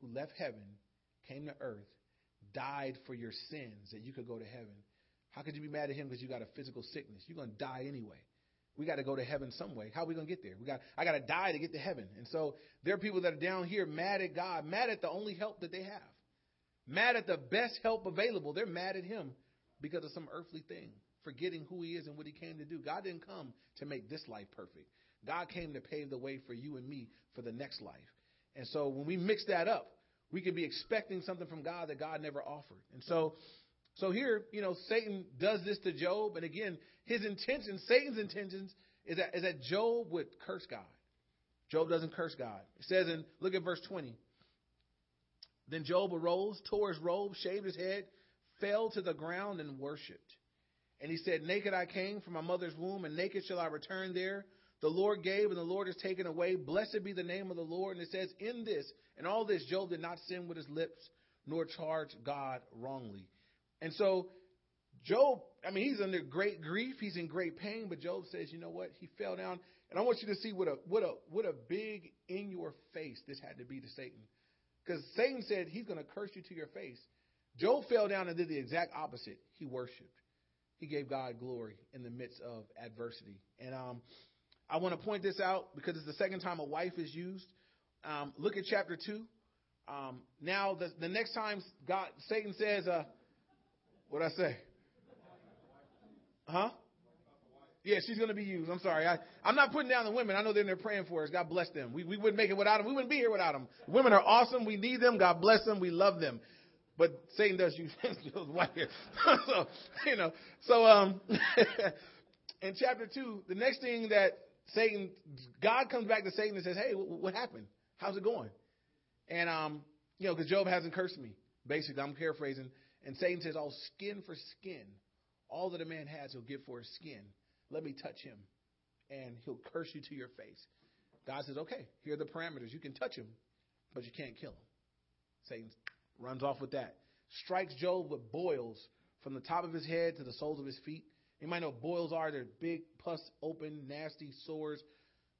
who left heaven, came to earth, died for your sins that you could go to heaven? How could you be mad at him because you got a physical sickness? You're going to die anyway. We got to go to heaven some way. How are we going to get there? We got I got to die to get to heaven. And so there are people that are down here mad at God, mad at the only help that they have. Mad at the best help available. They're mad at him because of some earthly thing forgetting who he is and what he came to do. God didn't come to make this life perfect. God came to pave the way for you and me for the next life. And so when we mix that up, we can be expecting something from God that God never offered. And so so here, you know, Satan does this to Job, and again, his intentions, Satan's intentions, is that is that Job would curse God. Job doesn't curse God. It says in look at verse 20. Then Job arose, tore his robe, shaved his head, fell to the ground, and worshipped. And he said, Naked I came from my mother's womb, and naked shall I return there. The Lord gave, and the Lord has taken away. Blessed be the name of the Lord. And it says, In this, and all this, Job did not sin with his lips, nor charge God wrongly. And so, Job, I mean, he's under great grief. He's in great pain. But Job says, You know what? He fell down. And I want you to see what a, what a, what a big in your face this had to be to Satan. Because Satan said, He's going to curse you to your face. Job fell down and did the exact opposite. He worshiped he gave God glory in the midst of adversity. And um, I want to point this out because it's the second time a wife is used. Um, look at chapter 2. Um, now, the, the next time God, Satan says, uh, what I say? Huh? Yeah, she's going to be used. I'm sorry. I, I'm not putting down the women. I know they're in there praying for us. God bless them. We, we wouldn't make it without them. We wouldn't be here without them. Women are awesome. We need them. God bless them. We love them. But Satan does use those white hair. so, you know, so um, in chapter two, the next thing that Satan, God comes back to Satan and says, "Hey, what happened? How's it going?" And um, you know, because Job hasn't cursed me. Basically, I'm paraphrasing. And Satan says, "Oh, skin for skin, all that a man has, he'll give for his skin. Let me touch him, and he'll curse you to your face." God says, "Okay, here are the parameters. You can touch him, but you can't kill him." Satan runs off with that. Strikes Job with boils from the top of his head to the soles of his feet. You might know what boils are. They're big, pus open, nasty sores.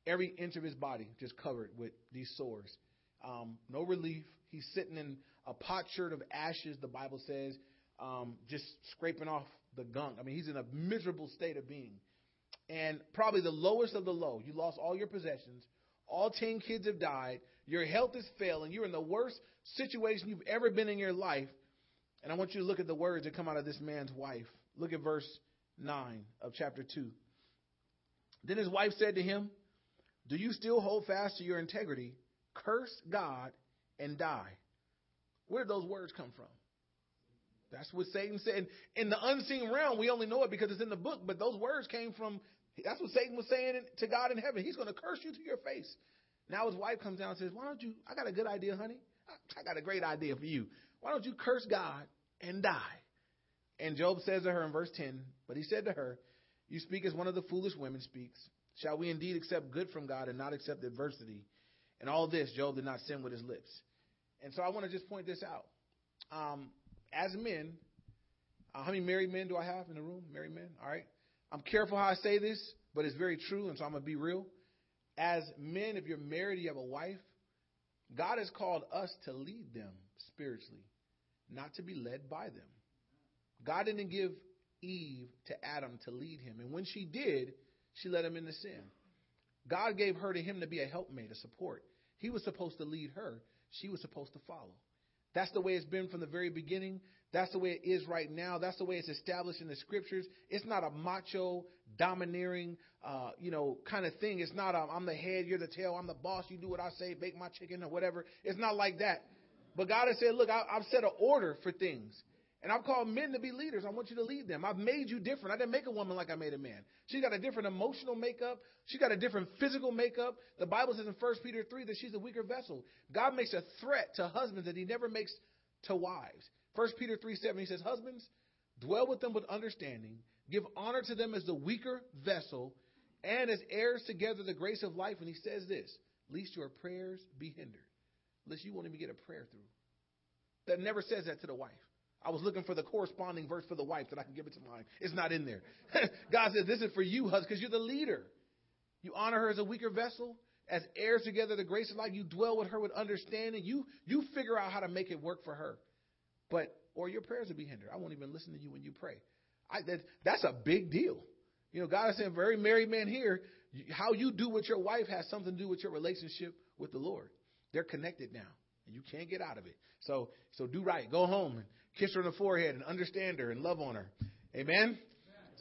Every inch of his body just covered with these sores. Um, no relief. He's sitting in a potsherd of ashes, the Bible says, um, just scraping off the gunk. I mean, he's in a miserable state of being. and probably the lowest of the low. You lost all your possessions. All 10 kids have died. Your health is failing. You're in the worst situation you've ever been in your life. And I want you to look at the words that come out of this man's wife. Look at verse 9 of chapter 2. Then his wife said to him, Do you still hold fast to your integrity? Curse God and die. Where did those words come from? That's what Satan said. In the unseen realm, we only know it because it's in the book, but those words came from, that's what Satan was saying to God in heaven. He's going to curse you to your face. Now his wife comes down and says, Why don't you, I got a good idea, honey. I got a great idea for you. Why don't you curse God and die? And Job says to her in verse 10, But he said to her, You speak as one of the foolish women speaks. Shall we indeed accept good from God and not accept adversity? And all this, Job did not sin with his lips. And so I want to just point this out. Um, as men, uh, how many married men do I have in the room? Married men? All right. I'm careful how I say this, but it's very true, and so I'm going to be real. As men, if you're married, you have a wife, God has called us to lead them spiritually, not to be led by them. God didn't give Eve to Adam to lead him. And when she did, she led him into sin. God gave her to him to be a helpmate, a support. He was supposed to lead her, she was supposed to follow. That's the way it's been from the very beginning. That's the way it is right now. That's the way it's established in the scriptures. It's not a macho, domineering, uh, you know, kind of thing. It's not i I'm the head, you're the tail, I'm the boss, you do what I say, bake my chicken or whatever. It's not like that. But God has said, look, I, I've set an order for things. And I've called men to be leaders. I want you to lead them. I've made you different. I didn't make a woman like I made a man. She got a different emotional makeup. She got a different physical makeup. The Bible says in 1 Peter 3 that she's a weaker vessel. God makes a threat to husbands that he never makes to wives. 1 Peter 3 7, he says, Husbands, dwell with them with understanding. Give honor to them as the weaker vessel and as heirs together the grace of life. And he says this, lest your prayers be hindered. Lest you won't even get a prayer through. That never says that to the wife. I was looking for the corresponding verse for the wife that I can give it to mine. It's not in there. God says, This is for you, husband, because you're the leader. You honor her as a weaker vessel, as heirs together the grace of life. You dwell with her with understanding. You you figure out how to make it work for her. But or your prayers will be hindered. I won't even listen to you when you pray. I, that, that's a big deal. You know, God is saying, very married man here, how you do with your wife has something to do with your relationship with the Lord. They're connected now, and you can't get out of it. So, so do right. Go home and kiss her on the forehead and understand her and love on her. Amen. Amen.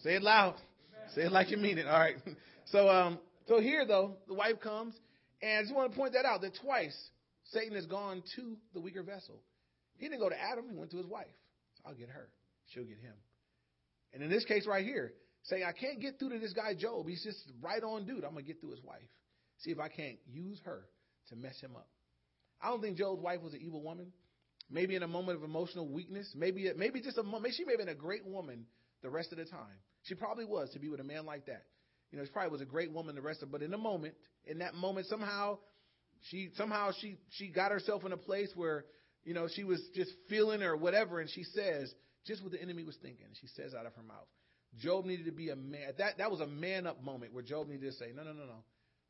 Say it loud. Amen. Say it like you mean it. All right. So, um, so here though, the wife comes, and I just want to point that out that twice Satan has gone to the weaker vessel. He didn't go to Adam; he went to his wife. So I'll get her. She'll get him. And in this case right here, say I can't get through to this guy Job. He's just right on dude. I'm gonna get through his wife. See if I can't use her to mess him up. I don't think Job's wife was an evil woman. Maybe in a moment of emotional weakness. Maybe maybe just a moment. She may have been a great woman the rest of the time. She probably was to be with a man like that. You know, she probably was a great woman the rest of. But in a moment, in that moment, somehow she somehow she she got herself in a place where you know she was just feeling or whatever, and she says just what the enemy was thinking. She says out of her mouth. Job needed to be a man. That that was a man up moment where Job needed to say, no, no, no, no.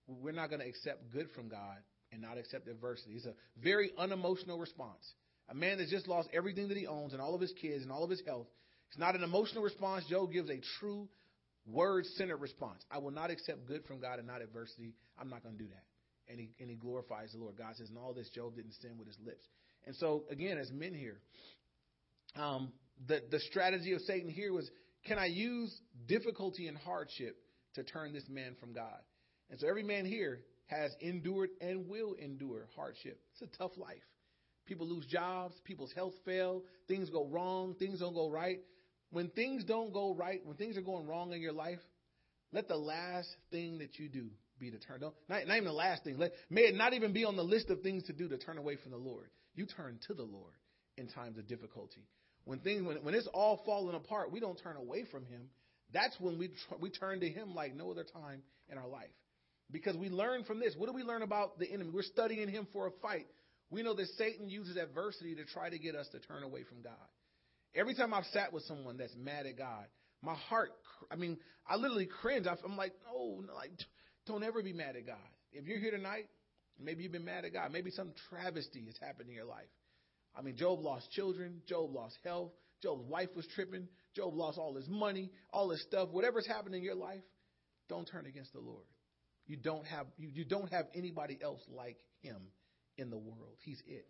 We're not going to accept good from God and not accept adversity. It's a very unemotional response. A man that's just lost everything that he owns and all of his kids and all of his health. It's not an emotional response. Job gives a true word centered response. I will not accept good from God and not adversity. I'm not going to do that. And he, and he glorifies the Lord. God says, in all this, Job didn't sin with his lips. And so, again, as men here, um, the, the strategy of Satan here was can I use difficulty and hardship to turn this man from God? And so every man here has endured and will endure hardship. It's a tough life. People lose jobs, people's health fail, things go wrong, things don't go right. When things don't go right, when things are going wrong in your life, let the last thing that you do be to turn. Not, not even the last thing. Let, may it not even be on the list of things to do to turn away from the Lord. You turn to the Lord in times of difficulty. When things, when, when it's all falling apart, we don't turn away from Him. That's when we tr- we turn to Him like no other time in our life, because we learn from this. What do we learn about the enemy? We're studying him for a fight. We know that Satan uses adversity to try to get us to turn away from God. Every time I've sat with someone that's mad at God, my heart, I mean, I literally cringe. I'm like, oh, no, like, don't ever be mad at God. If you're here tonight, maybe you've been mad at God. Maybe some travesty has happened in your life. I mean, Job lost children. Job lost health. Job's wife was tripping. Job lost all his money, all his stuff. Whatever's happened in your life, don't turn against the Lord. You don't have you, you don't have anybody else like him in the world. He's it.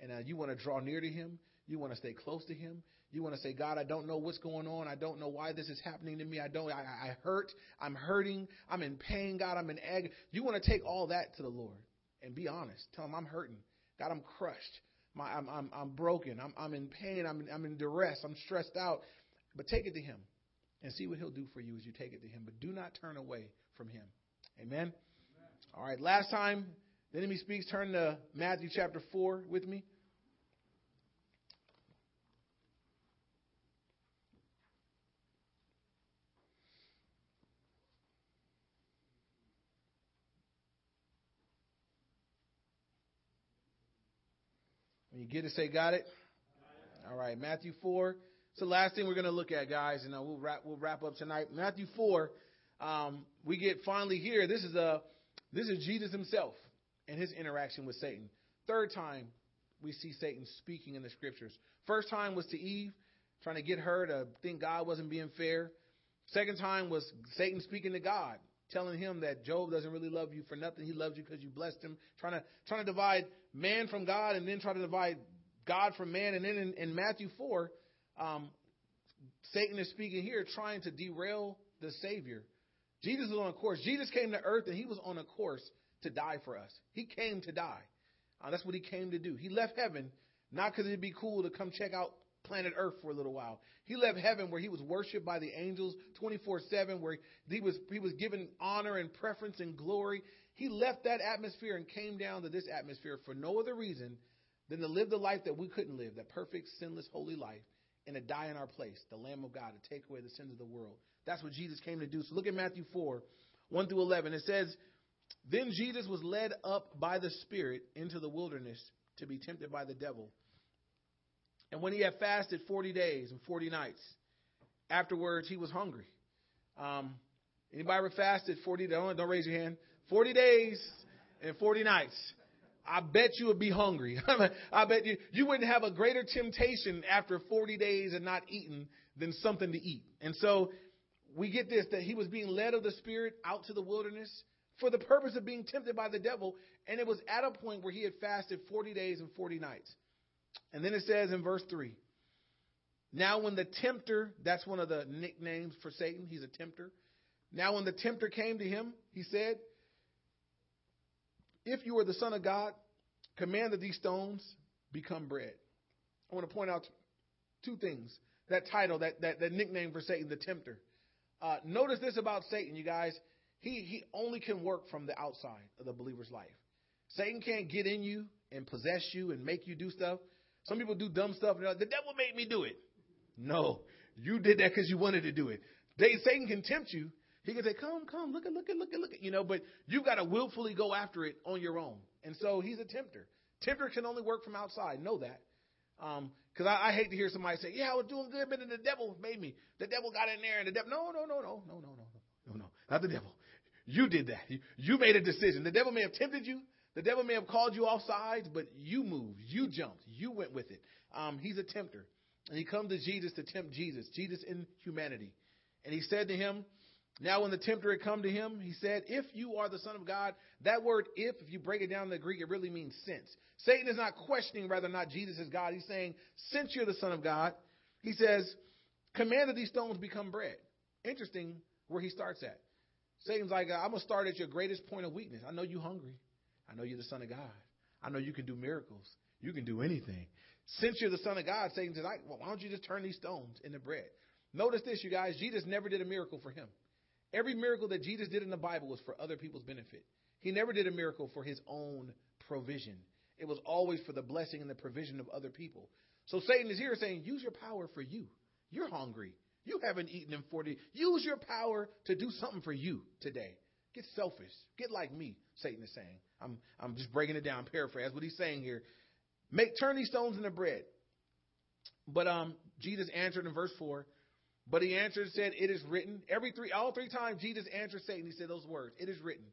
And uh, you want to draw near to him. You want to stay close to him. You want to say, God, I don't know what's going on. I don't know why this is happening to me. I don't. I, I hurt. I'm hurting. I'm in pain. God, I'm in agony. You want to take all that to the Lord and be honest. Tell him I'm hurting. God, I'm crushed. My, I'm, I'm, I'm broken. I'm, I'm in pain. I'm, I'm in duress. I'm stressed out. But take it to him and see what he'll do for you as you take it to him. But do not turn away from him. Amen. Amen. All right. Last time the enemy speaks, turn to Matthew chapter 4 with me. When you get it, say, got it? All right, Matthew 4. It's the last thing we're going to look at, guys, and uh, we'll wrap we'll wrap up tonight. Matthew 4. Um, we get finally here. This is a this is Jesus himself and his interaction with Satan. Third time we see Satan speaking in the scriptures. First time was to Eve, trying to get her to think God wasn't being fair. Second time was Satan speaking to God, telling him that Job doesn't really love you for nothing. He loves you because you blessed him. Trying to trying to divide man from God, and then try to divide God from man. And then in, in Matthew four, um, Satan is speaking here, trying to derail the Savior. Jesus was on a course. Jesus came to earth, and he was on a course to die for us. He came to die. Uh, that's what he came to do. He left heaven not because it'd be cool to come check out planet Earth for a little while. He left heaven where he was worshipped by the angels 24/7, where he was he was given honor and preference and glory. He left that atmosphere and came down to this atmosphere for no other reason than to live the life that we couldn't live, that perfect, sinless, holy life, and to die in our place, the Lamb of God, to take away the sins of the world. That's what Jesus came to do. So look at Matthew 4, 1 through 11. It says, Then Jesus was led up by the Spirit into the wilderness to be tempted by the devil. And when he had fasted 40 days and 40 nights, afterwards he was hungry. Um, anybody ever fasted 40 days? Don't, don't raise your hand. 40 days and 40 nights. I bet you would be hungry. I bet you you wouldn't have a greater temptation after 40 days and not eating than something to eat. And so we get this that he was being led of the Spirit out to the wilderness for the purpose of being tempted by the devil. And it was at a point where he had fasted 40 days and 40 nights. And then it says in verse 3 Now, when the tempter, that's one of the nicknames for Satan, he's a tempter. Now, when the tempter came to him, he said, If you are the Son of God, command that these stones become bread. I want to point out two things. That title, that, that, that nickname for Satan, the tempter. Uh, notice this about Satan, you guys. He, he only can work from the outside of the believer's life. Satan can't get in you and possess you and make you do stuff. Some people do dumb stuff and like, the devil made me do it. No, you did that because you wanted to do it. They, Satan can tempt you. He can say, come, come, look at, look at, look at, look at, you know, but you've got to willfully go after it on your own. And so he's a tempter. Tempter can only work from outside. Know that. Um, cause I, I hate to hear somebody say, yeah, I was doing good, but then the devil made me. The devil got in there and the devil, no, no, no, no, no, no, no, no, no, not the devil. You did that. You, made a decision. The devil may have tempted you. The devil may have called you off sides, but you moved. You jumped. You went with it. Um, he's a tempter. And he come to Jesus to tempt Jesus, Jesus in humanity. And he said to him, now when the tempter had come to him, he said, if you are the son of God, that word if, if you break it down in the Greek, it really means since. Satan is not questioning whether or not Jesus is God. He's saying, since you're the son of God, he says, command that these stones become bread. Interesting where he starts at. Satan's like, uh, I'm going to start at your greatest point of weakness. I know you're hungry. I know you're the Son of God. I know you can do miracles. You can do anything. Since you're the Son of God, Satan says, well, why don't you just turn these stones into bread? Notice this, you guys. Jesus never did a miracle for him. Every miracle that Jesus did in the Bible was for other people's benefit. He never did a miracle for his own provision. It was always for the blessing and the provision of other people. So Satan is here saying, use your power for you. You're hungry. You haven't eaten in 40. Use your power to do something for you today. Get selfish. Get like me, Satan is saying. I'm, I'm just breaking it down, paraphrase what he's saying here. Make turn these stones into bread. But um, Jesus answered in verse four. But he answered and said, It is written. Every three, all three times Jesus answered Satan, he said those words. It is written.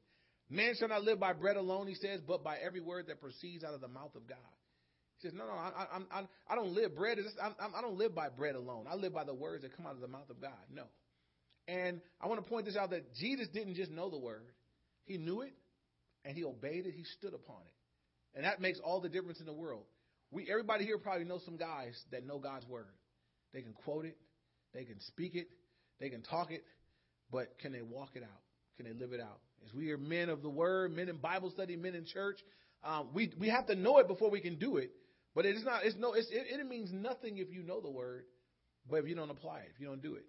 Man shall not live by bread alone, he says, but by every word that proceeds out of the mouth of God. He says, No, no, I, I, I, I don't live bread. I, I don't live by bread alone. I live by the words that come out of the mouth of God. No. And I want to point this out that Jesus didn't just know the word, he knew it and he obeyed it, he stood upon it. And that makes all the difference in the world. We everybody here probably knows some guys that know God's word. They can quote it, they can speak it, they can talk it, but can they walk it out? Can they live it out? As we are men of the word, men in Bible study, men in church, um, we we have to know it before we can do it. But it is not. It's no. It's, it, it means nothing if you know the word, but if you don't apply it, if you don't do it.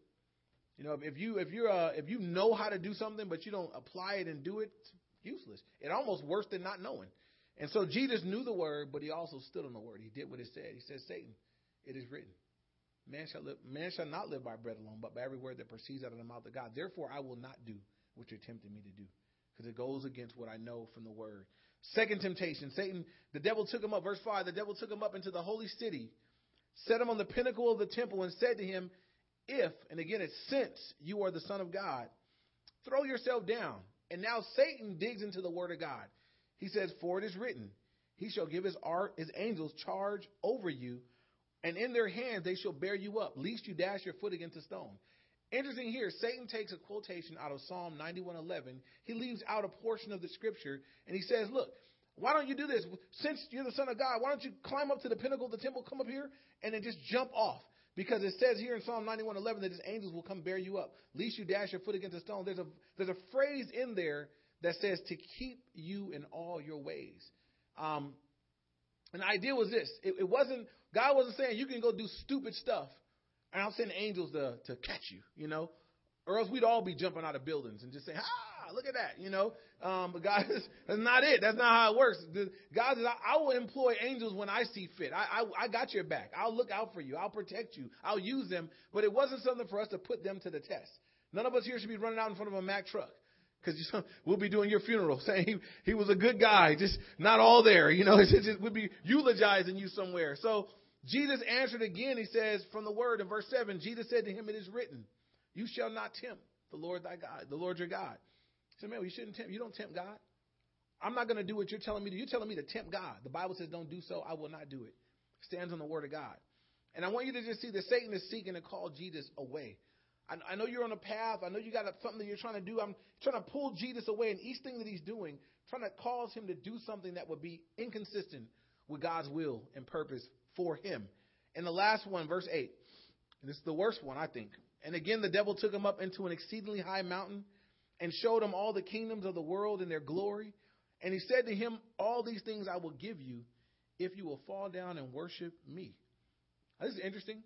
You know, if you if you're uh, if you know how to do something but you don't apply it and do it, it's useless. It almost worse than not knowing. And so Jesus knew the word, but he also stood on the word. He did what it said. He said, "Satan, it is written, man shall live, man shall not live by bread alone, but by every word that proceeds out of the mouth of God. Therefore, I will not do what you're tempting me to do, because it goes against what I know from the word." Second temptation, Satan, the devil took him up. Verse five, the devil took him up into the holy city, set him on the pinnacle of the temple, and said to him, if, and again, it's since you are the Son of God, throw yourself down. And now Satan digs into the Word of God. He says, For it is written, He shall give his, art, his angels charge over you, and in their hands they shall bear you up, lest you dash your foot against a stone. Interesting here, Satan takes a quotation out of Psalm 91:11. He leaves out a portion of the scripture, and he says, Look, why don't you do this? Since you're the Son of God, why don't you climb up to the pinnacle of the temple, come up here, and then just jump off? Because it says here in Psalm 91:11 that his angels will come bear you up, lest you dash your foot against a stone. There's a there's a phrase in there that says to keep you in all your ways. Um, and the idea was this: it, it wasn't God wasn't saying you can go do stupid stuff, and I'll send angels to to catch you, you know, or else we'd all be jumping out of buildings and just saying, ah, look at that, you know. Um, but God, that's not it. That's not how it works. God says, I, I will employ angels when I see fit. I, I, I got your back. I'll look out for you. I'll protect you. I'll use them. But it wasn't something for us to put them to the test. None of us here should be running out in front of a Mack truck because we'll be doing your funeral saying he, he was a good guy, just not all there. You know, it's just, we'll be eulogizing you somewhere. So Jesus answered again. He says from the word in verse 7, Jesus said to him, It is written, You shall not tempt the Lord thy God, the Lord your God. He said, man, you shouldn't tempt. You don't tempt God. I'm not going to do what you're telling me to. You're telling me to tempt God. The Bible says don't do so. I will not do it. Stands on the word of God. And I want you to just see that Satan is seeking to call Jesus away. I, I know you're on a path. I know you got something that you're trying to do. I'm trying to pull Jesus away. And each thing that he's doing, trying to cause him to do something that would be inconsistent with God's will and purpose for him. And the last one, verse 8. And this is the worst one, I think. And again, the devil took him up into an exceedingly high mountain and showed him all the kingdoms of the world and their glory. And he said to him, All these things I will give you if you will fall down and worship me. Now, this is interesting.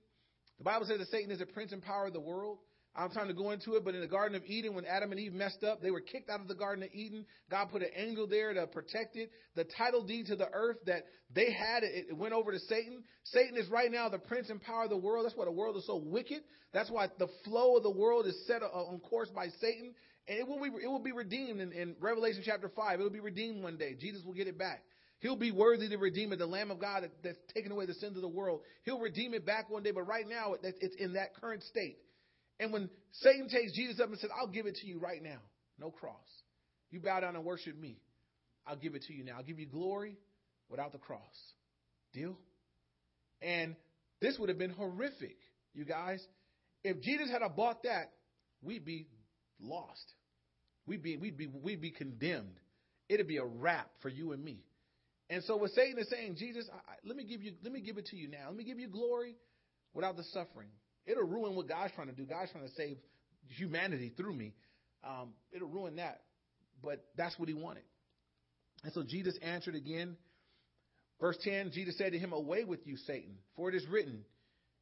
The Bible says that Satan is a prince and power of the world. I'm trying to go into it, but in the Garden of Eden, when Adam and Eve messed up, they were kicked out of the Garden of Eden. God put an angel there to protect it. The title deed to the earth that they had, it, went over to Satan. Satan is right now the prince and power of the world. That's why the world is so wicked. That's why the flow of the world is set uh, on course by Satan. And it will be, it will be redeemed in, in Revelation chapter 5. It will be redeemed one day. Jesus will get it back. He'll be worthy to redeem it, the Lamb of God that's taken away the sins of the world. He'll redeem it back one day, but right now it's in that current state. And when Satan takes Jesus up and says, I'll give it to you right now, no cross. You bow down and worship me. I'll give it to you now. I'll give you glory without the cross. Deal? And this would have been horrific, you guys. If Jesus had bought that, we'd be lost. We'd be, we'd be, we'd be condemned. It'd be a wrap for you and me. And so what Satan is saying, Jesus, I, let me give you, let me give it to you now. Let me give you glory without the suffering. It'll ruin what God's trying to do. God's trying to save humanity through me. Um, it'll ruin that. But that's what he wanted. And so Jesus answered again. Verse 10 Jesus said to him, Away with you, Satan, for it is written,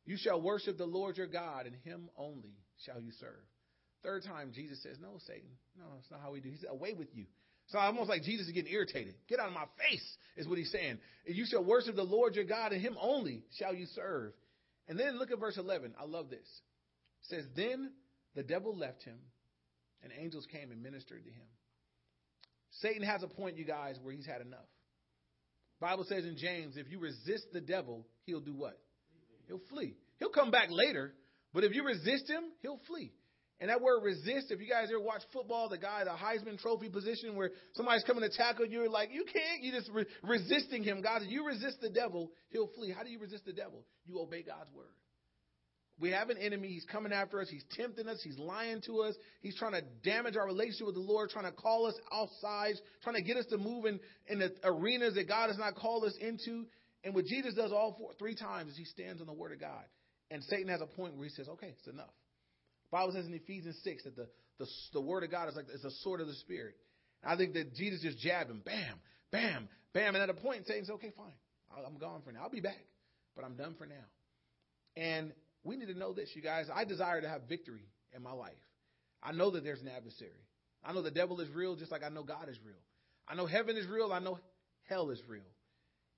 You shall worship the Lord your God, and him only shall you serve. Third time, Jesus says, No, Satan. No, that's not how we do. He said, Away with you. So almost like Jesus is getting irritated. Get out of my face, is what he's saying. You shall worship the Lord your God, and him only shall you serve. And then look at verse 11. I love this. It says, Then the devil left him, and angels came and ministered to him. Satan has a point, you guys, where he's had enough. Bible says in James, if you resist the devil, he'll do what? He'll flee. He'll come back later, but if you resist him, he'll flee. And that word resist, if you guys ever watch football, the guy, the Heisman Trophy position where somebody's coming to tackle you, you're like, you can't. You're just re- resisting him. God, you resist the devil, he'll flee. How do you resist the devil? You obey God's word. We have an enemy. He's coming after us. He's tempting us. He's lying to us. He's trying to damage our relationship with the Lord, trying to call us outside, trying to get us to move in, in the arenas that God has not called us into. And what Jesus does all four, three times is he stands on the word of God. And Satan has a point where he says, okay, it's enough. Bible says in Ephesians 6 that the, the, the word of God is like it's a sword of the spirit. I think that Jesus just jabbed him, bam, bam, bam. And at a point, says, okay, fine. I'm gone for now. I'll be back, but I'm done for now. And we need to know this, you guys. I desire to have victory in my life. I know that there's an adversary. I know the devil is real just like I know God is real. I know heaven is real. I know hell is real.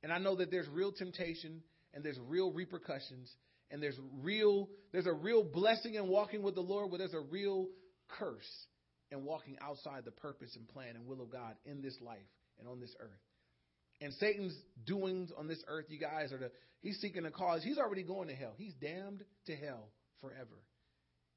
And I know that there's real temptation and there's real repercussions and there's real there's a real blessing in walking with the Lord, but there's a real curse in walking outside the purpose and plan and will of God in this life and on this earth. And Satan's doings on this earth, you guys, are the he's seeking a cause. He's already going to hell. He's damned to hell forever.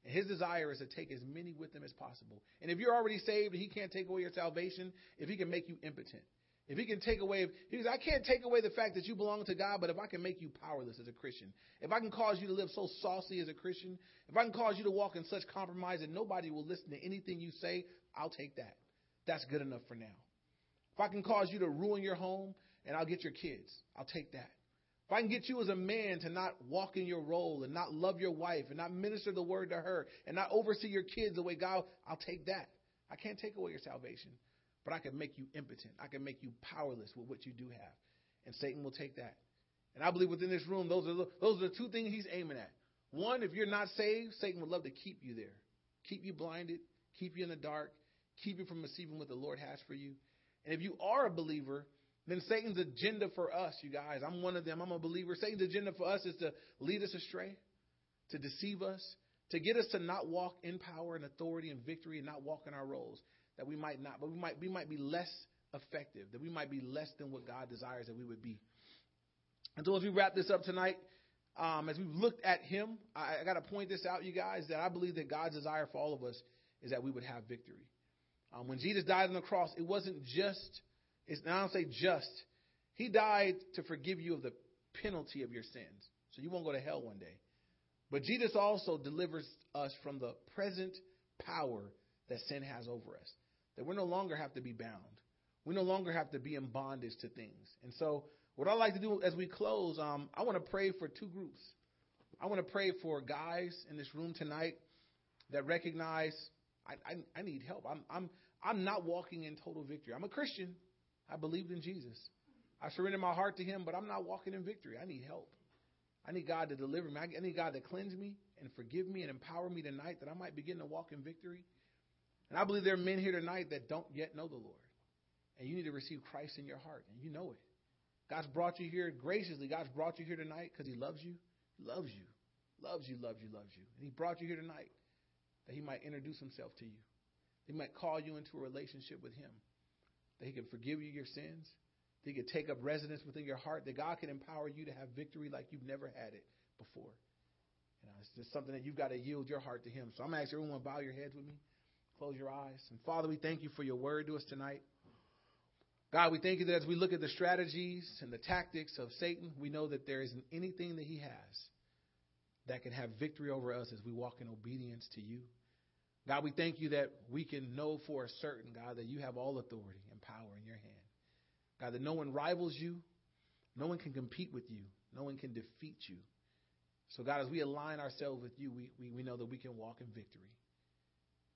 And his desire is to take as many with him as possible. And if you're already saved and he can't take away your salvation, if he can make you impotent, if he can take away, he says, I can't take away the fact that you belong to God, but if I can make you powerless as a Christian, if I can cause you to live so saucy as a Christian, if I can cause you to walk in such compromise that nobody will listen to anything you say, I'll take that. That's good enough for now. If I can cause you to ruin your home and I'll get your kids, I'll take that. If I can get you as a man to not walk in your role and not love your wife and not minister the word to her and not oversee your kids the way God, I'll take that. I can't take away your salvation, but I can make you impotent. I can make you powerless with what you do have. And Satan will take that. And I believe within this room, those are the, those are the two things he's aiming at. One, if you're not saved, Satan would love to keep you there, keep you blinded, keep you in the dark, keep you from receiving what the Lord has for you. And if you are a believer, then Satan's agenda for us, you guys, I'm one of them, I'm a believer. Satan's agenda for us is to lead us astray, to deceive us, to get us to not walk in power and authority and victory and not walk in our roles. That we might not, but we might we might be less effective, that we might be less than what God desires that we would be. And so as we wrap this up tonight, um, as we've looked at him, I, I got to point this out, you guys, that I believe that God's desire for all of us is that we would have victory. Um, when Jesus died on the cross, it wasn't just, it's, I don't say just, he died to forgive you of the penalty of your sins. So you won't go to hell one day. But Jesus also delivers us from the present power that sin has over us. That we no longer have to be bound. We no longer have to be in bondage to things. And so, what I like to do as we close, um, I want to pray for two groups. I want to pray for guys in this room tonight that recognize I, I, I need help. I'm, I'm, I'm not walking in total victory. I'm a Christian. I believed in Jesus. I surrendered my heart to Him, but I'm not walking in victory. I need help. I need God to deliver me. I need God to cleanse me and forgive me and empower me tonight that I might begin to walk in victory. And I believe there are men here tonight that don't yet know the Lord. And you need to receive Christ in your heart, and you know it. God's brought you here graciously. God's brought you here tonight because He loves you. He loves you. Loves you, loves you, loves you. And He brought you here tonight that He might introduce Himself to you. He might call you into a relationship with Him. That He can forgive you your sins. That He can take up residence within your heart. That God can empower you to have victory like you've never had it before. You know, it's just something that you've got to yield your heart to Him. So I'm going to ask everyone to bow your heads with me. Close your eyes. And Father, we thank you for your word to us tonight. God, we thank you that as we look at the strategies and the tactics of Satan, we know that there isn't anything that he has that can have victory over us as we walk in obedience to you. God, we thank you that we can know for a certain, God, that you have all authority and power in your hand. God, that no one rivals you, no one can compete with you, no one can defeat you. So, God, as we align ourselves with you, we, we, we know that we can walk in victory.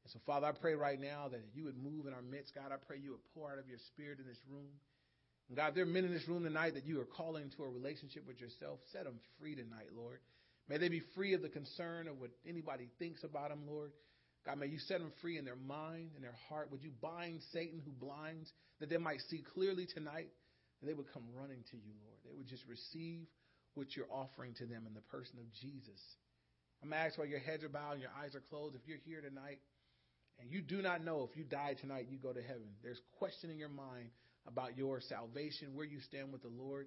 And so, Father, I pray right now that you would move in our midst. God, I pray you would pour out of your spirit in this room. And God, there are men in this room tonight that you are calling to a relationship with yourself. Set them free tonight, Lord. May they be free of the concern of what anybody thinks about them, Lord. God, may you set them free in their mind and their heart. Would you bind Satan who blinds that they might see clearly tonight and they would come running to you, Lord. They would just receive what you're offering to them in the person of Jesus. I'm asked while your heads are bowed and your eyes are closed, if you're here tonight and you do not know if you die tonight, you go to heaven, there's question in your mind about your salvation, where you stand with the Lord.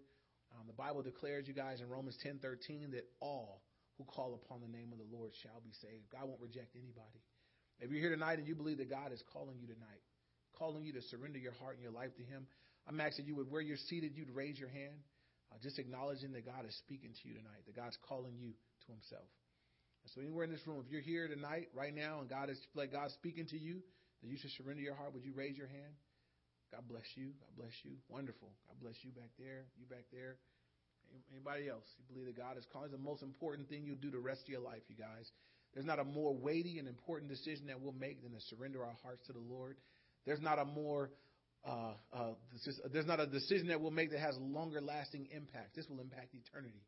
Um, the Bible declares, you guys, in Romans 10:13, that all who call upon the name of the Lord shall be saved. God won't reject anybody. If you're here tonight and you believe that God is calling you tonight, calling you to surrender your heart and your life to Him, I'm asking you, would where you're seated, you'd raise your hand, uh, just acknowledging that God is speaking to you tonight, that God's calling you to Himself. So anywhere in this room, if you're here tonight, right now, and God is like God speaking to you, that you should surrender your heart, would you raise your hand? God bless you. God bless you. Wonderful. God bless you back there. You back there. Anybody else? You believe that God is calling? It's the most important thing you'll do the rest of your life, you guys. There's not a more weighty and important decision that we'll make than to surrender our hearts to the Lord. There's not a more uh, uh, there's not a decision that we'll make that has longer lasting impact. This will impact eternity.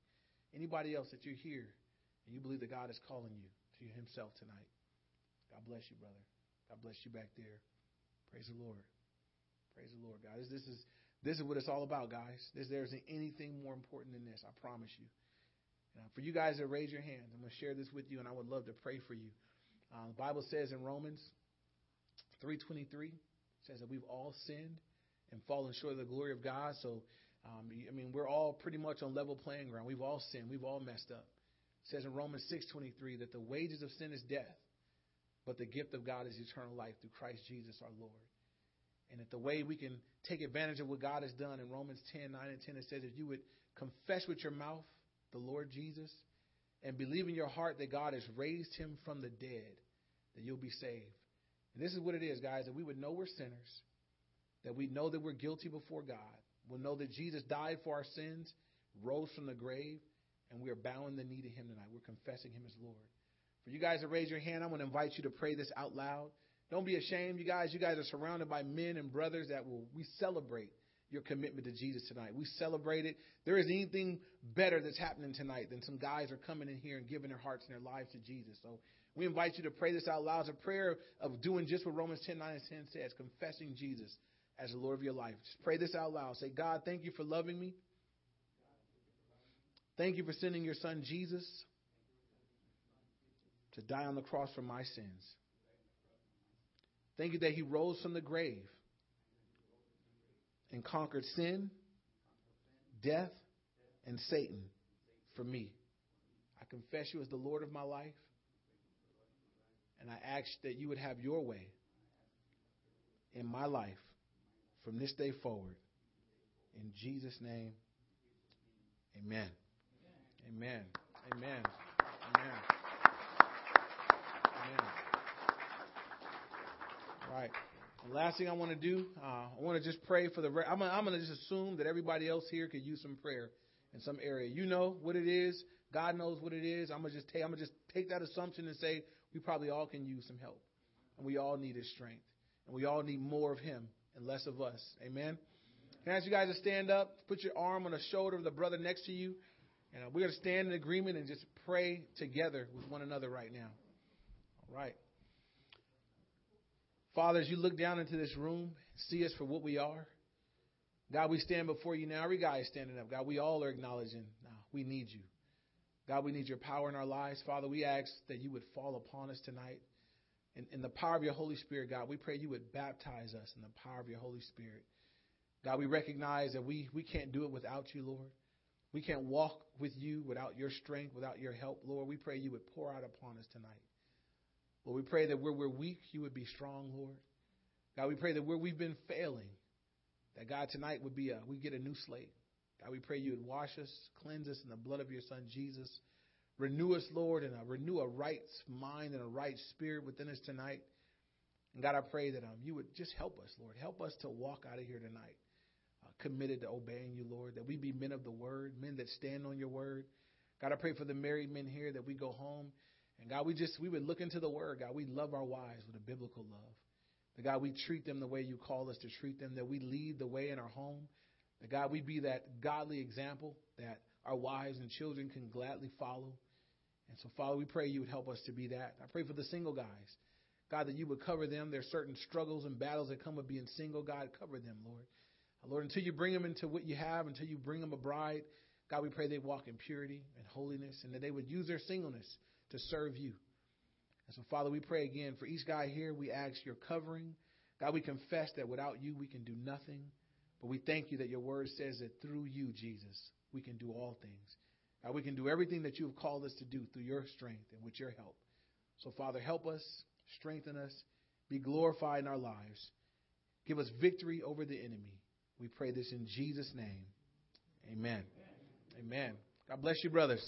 Anybody else that you're here and you believe that God is calling you to Himself tonight, God bless you, brother. God bless you back there. Praise the Lord. Praise the Lord, guys. This is this is what it's all about, guys. This, there isn't anything more important than this. I promise you. Now, for you guys that raise your hands, I'm going to share this with you, and I would love to pray for you. Uh, the Bible says in Romans 3:23 says that we've all sinned and fallen short of the glory of God. So, um, I mean, we're all pretty much on level playing ground. We've all sinned. We've all messed up. Says in Romans 6:23 that the wages of sin is death, but the gift of God is eternal life through Christ Jesus our Lord. And that the way we can take advantage of what God has done in Romans 10, 9 and 10, it says if you would confess with your mouth the Lord Jesus and believe in your heart that God has raised him from the dead, that you'll be saved. And this is what it is, guys, that we would know we're sinners, that we know that we're guilty before God. We'll know that Jesus died for our sins, rose from the grave, and we are bowing the knee to him tonight. We're confessing him as Lord. For you guys to raise your hand, I'm going to invite you to pray this out loud. Don't be ashamed, you guys. You guys are surrounded by men and brothers that will we celebrate your commitment to Jesus tonight. We celebrate it. There is anything better that's happening tonight than some guys are coming in here and giving their hearts and their lives to Jesus. So we invite you to pray this out loud. It's a prayer of doing just what Romans 10, 9, and 10 says, confessing Jesus as the Lord of your life. Just pray this out loud. Say, God, thank you for loving me. Thank you for sending your son Jesus to die on the cross for my sins. Thank you that he rose from the grave and conquered sin, death, and Satan for me. I confess you as the Lord of my life. And I ask that you would have your way in my life from this day forward. In Jesus' name, amen. Amen. Amen. Amen. Amen. All right. The last thing I want to do, uh, I want to just pray for the. Re- I'm going to just assume that everybody else here could use some prayer in some area. You know what it is. God knows what it is. I'm gonna just take. I'm gonna just take that assumption and say we probably all can use some help, and we all need His strength, and we all need more of Him and less of us. Amen. Can I ask you guys to stand up? Put your arm on the shoulder of the brother next to you, and uh, we're gonna stand in agreement and just pray together with one another right now. All right. Father, as you look down into this room, see us for what we are. God, we stand before you now. Every guy is standing up. God, we all are acknowledging now we need you. God, we need your power in our lives. Father, we ask that you would fall upon us tonight. In, in the power of your Holy Spirit, God, we pray you would baptize us in the power of your Holy Spirit. God, we recognize that we, we can't do it without you, Lord. We can't walk with you without your strength, without your help, Lord. We pray you would pour out upon us tonight. Lord, we pray that where we're weak, you would be strong, Lord. God, we pray that where we've been failing, that God tonight would be a we get a new slate. God, we pray you would wash us, cleanse us in the blood of your Son Jesus. Renew us, Lord, and uh, renew a right mind and a right spirit within us tonight. And God, I pray that um, you would just help us, Lord. Help us to walk out of here tonight, committed to obeying you, Lord. That we be men of the word, men that stand on your word. God, I pray for the married men here that we go home and God, we just we would look into the word, God. We love our wives with a biblical love. That God, we treat them the way you call us to treat them, that we lead the way in our home. That God, we be that godly example that our wives and children can gladly follow. And so, Father, we pray you would help us to be that. I pray for the single guys. God, that you would cover them. There's certain struggles and battles that come with being single. God, cover them, Lord. Lord, until you bring them into what you have, until you bring them a bride, God, we pray they walk in purity and holiness and that they would use their singleness to serve you. And so, Father, we pray again for each guy here. We ask your covering. God, we confess that without you, we can do nothing. But we thank you that your word says that through you, Jesus, we can do all things. God, we can do everything that you have called us to do through your strength and with your help. So, Father, help us, strengthen us, be glorified in our lives. Give us victory over the enemy. We pray this in Jesus' name. Amen. Amen. God bless you, brothers.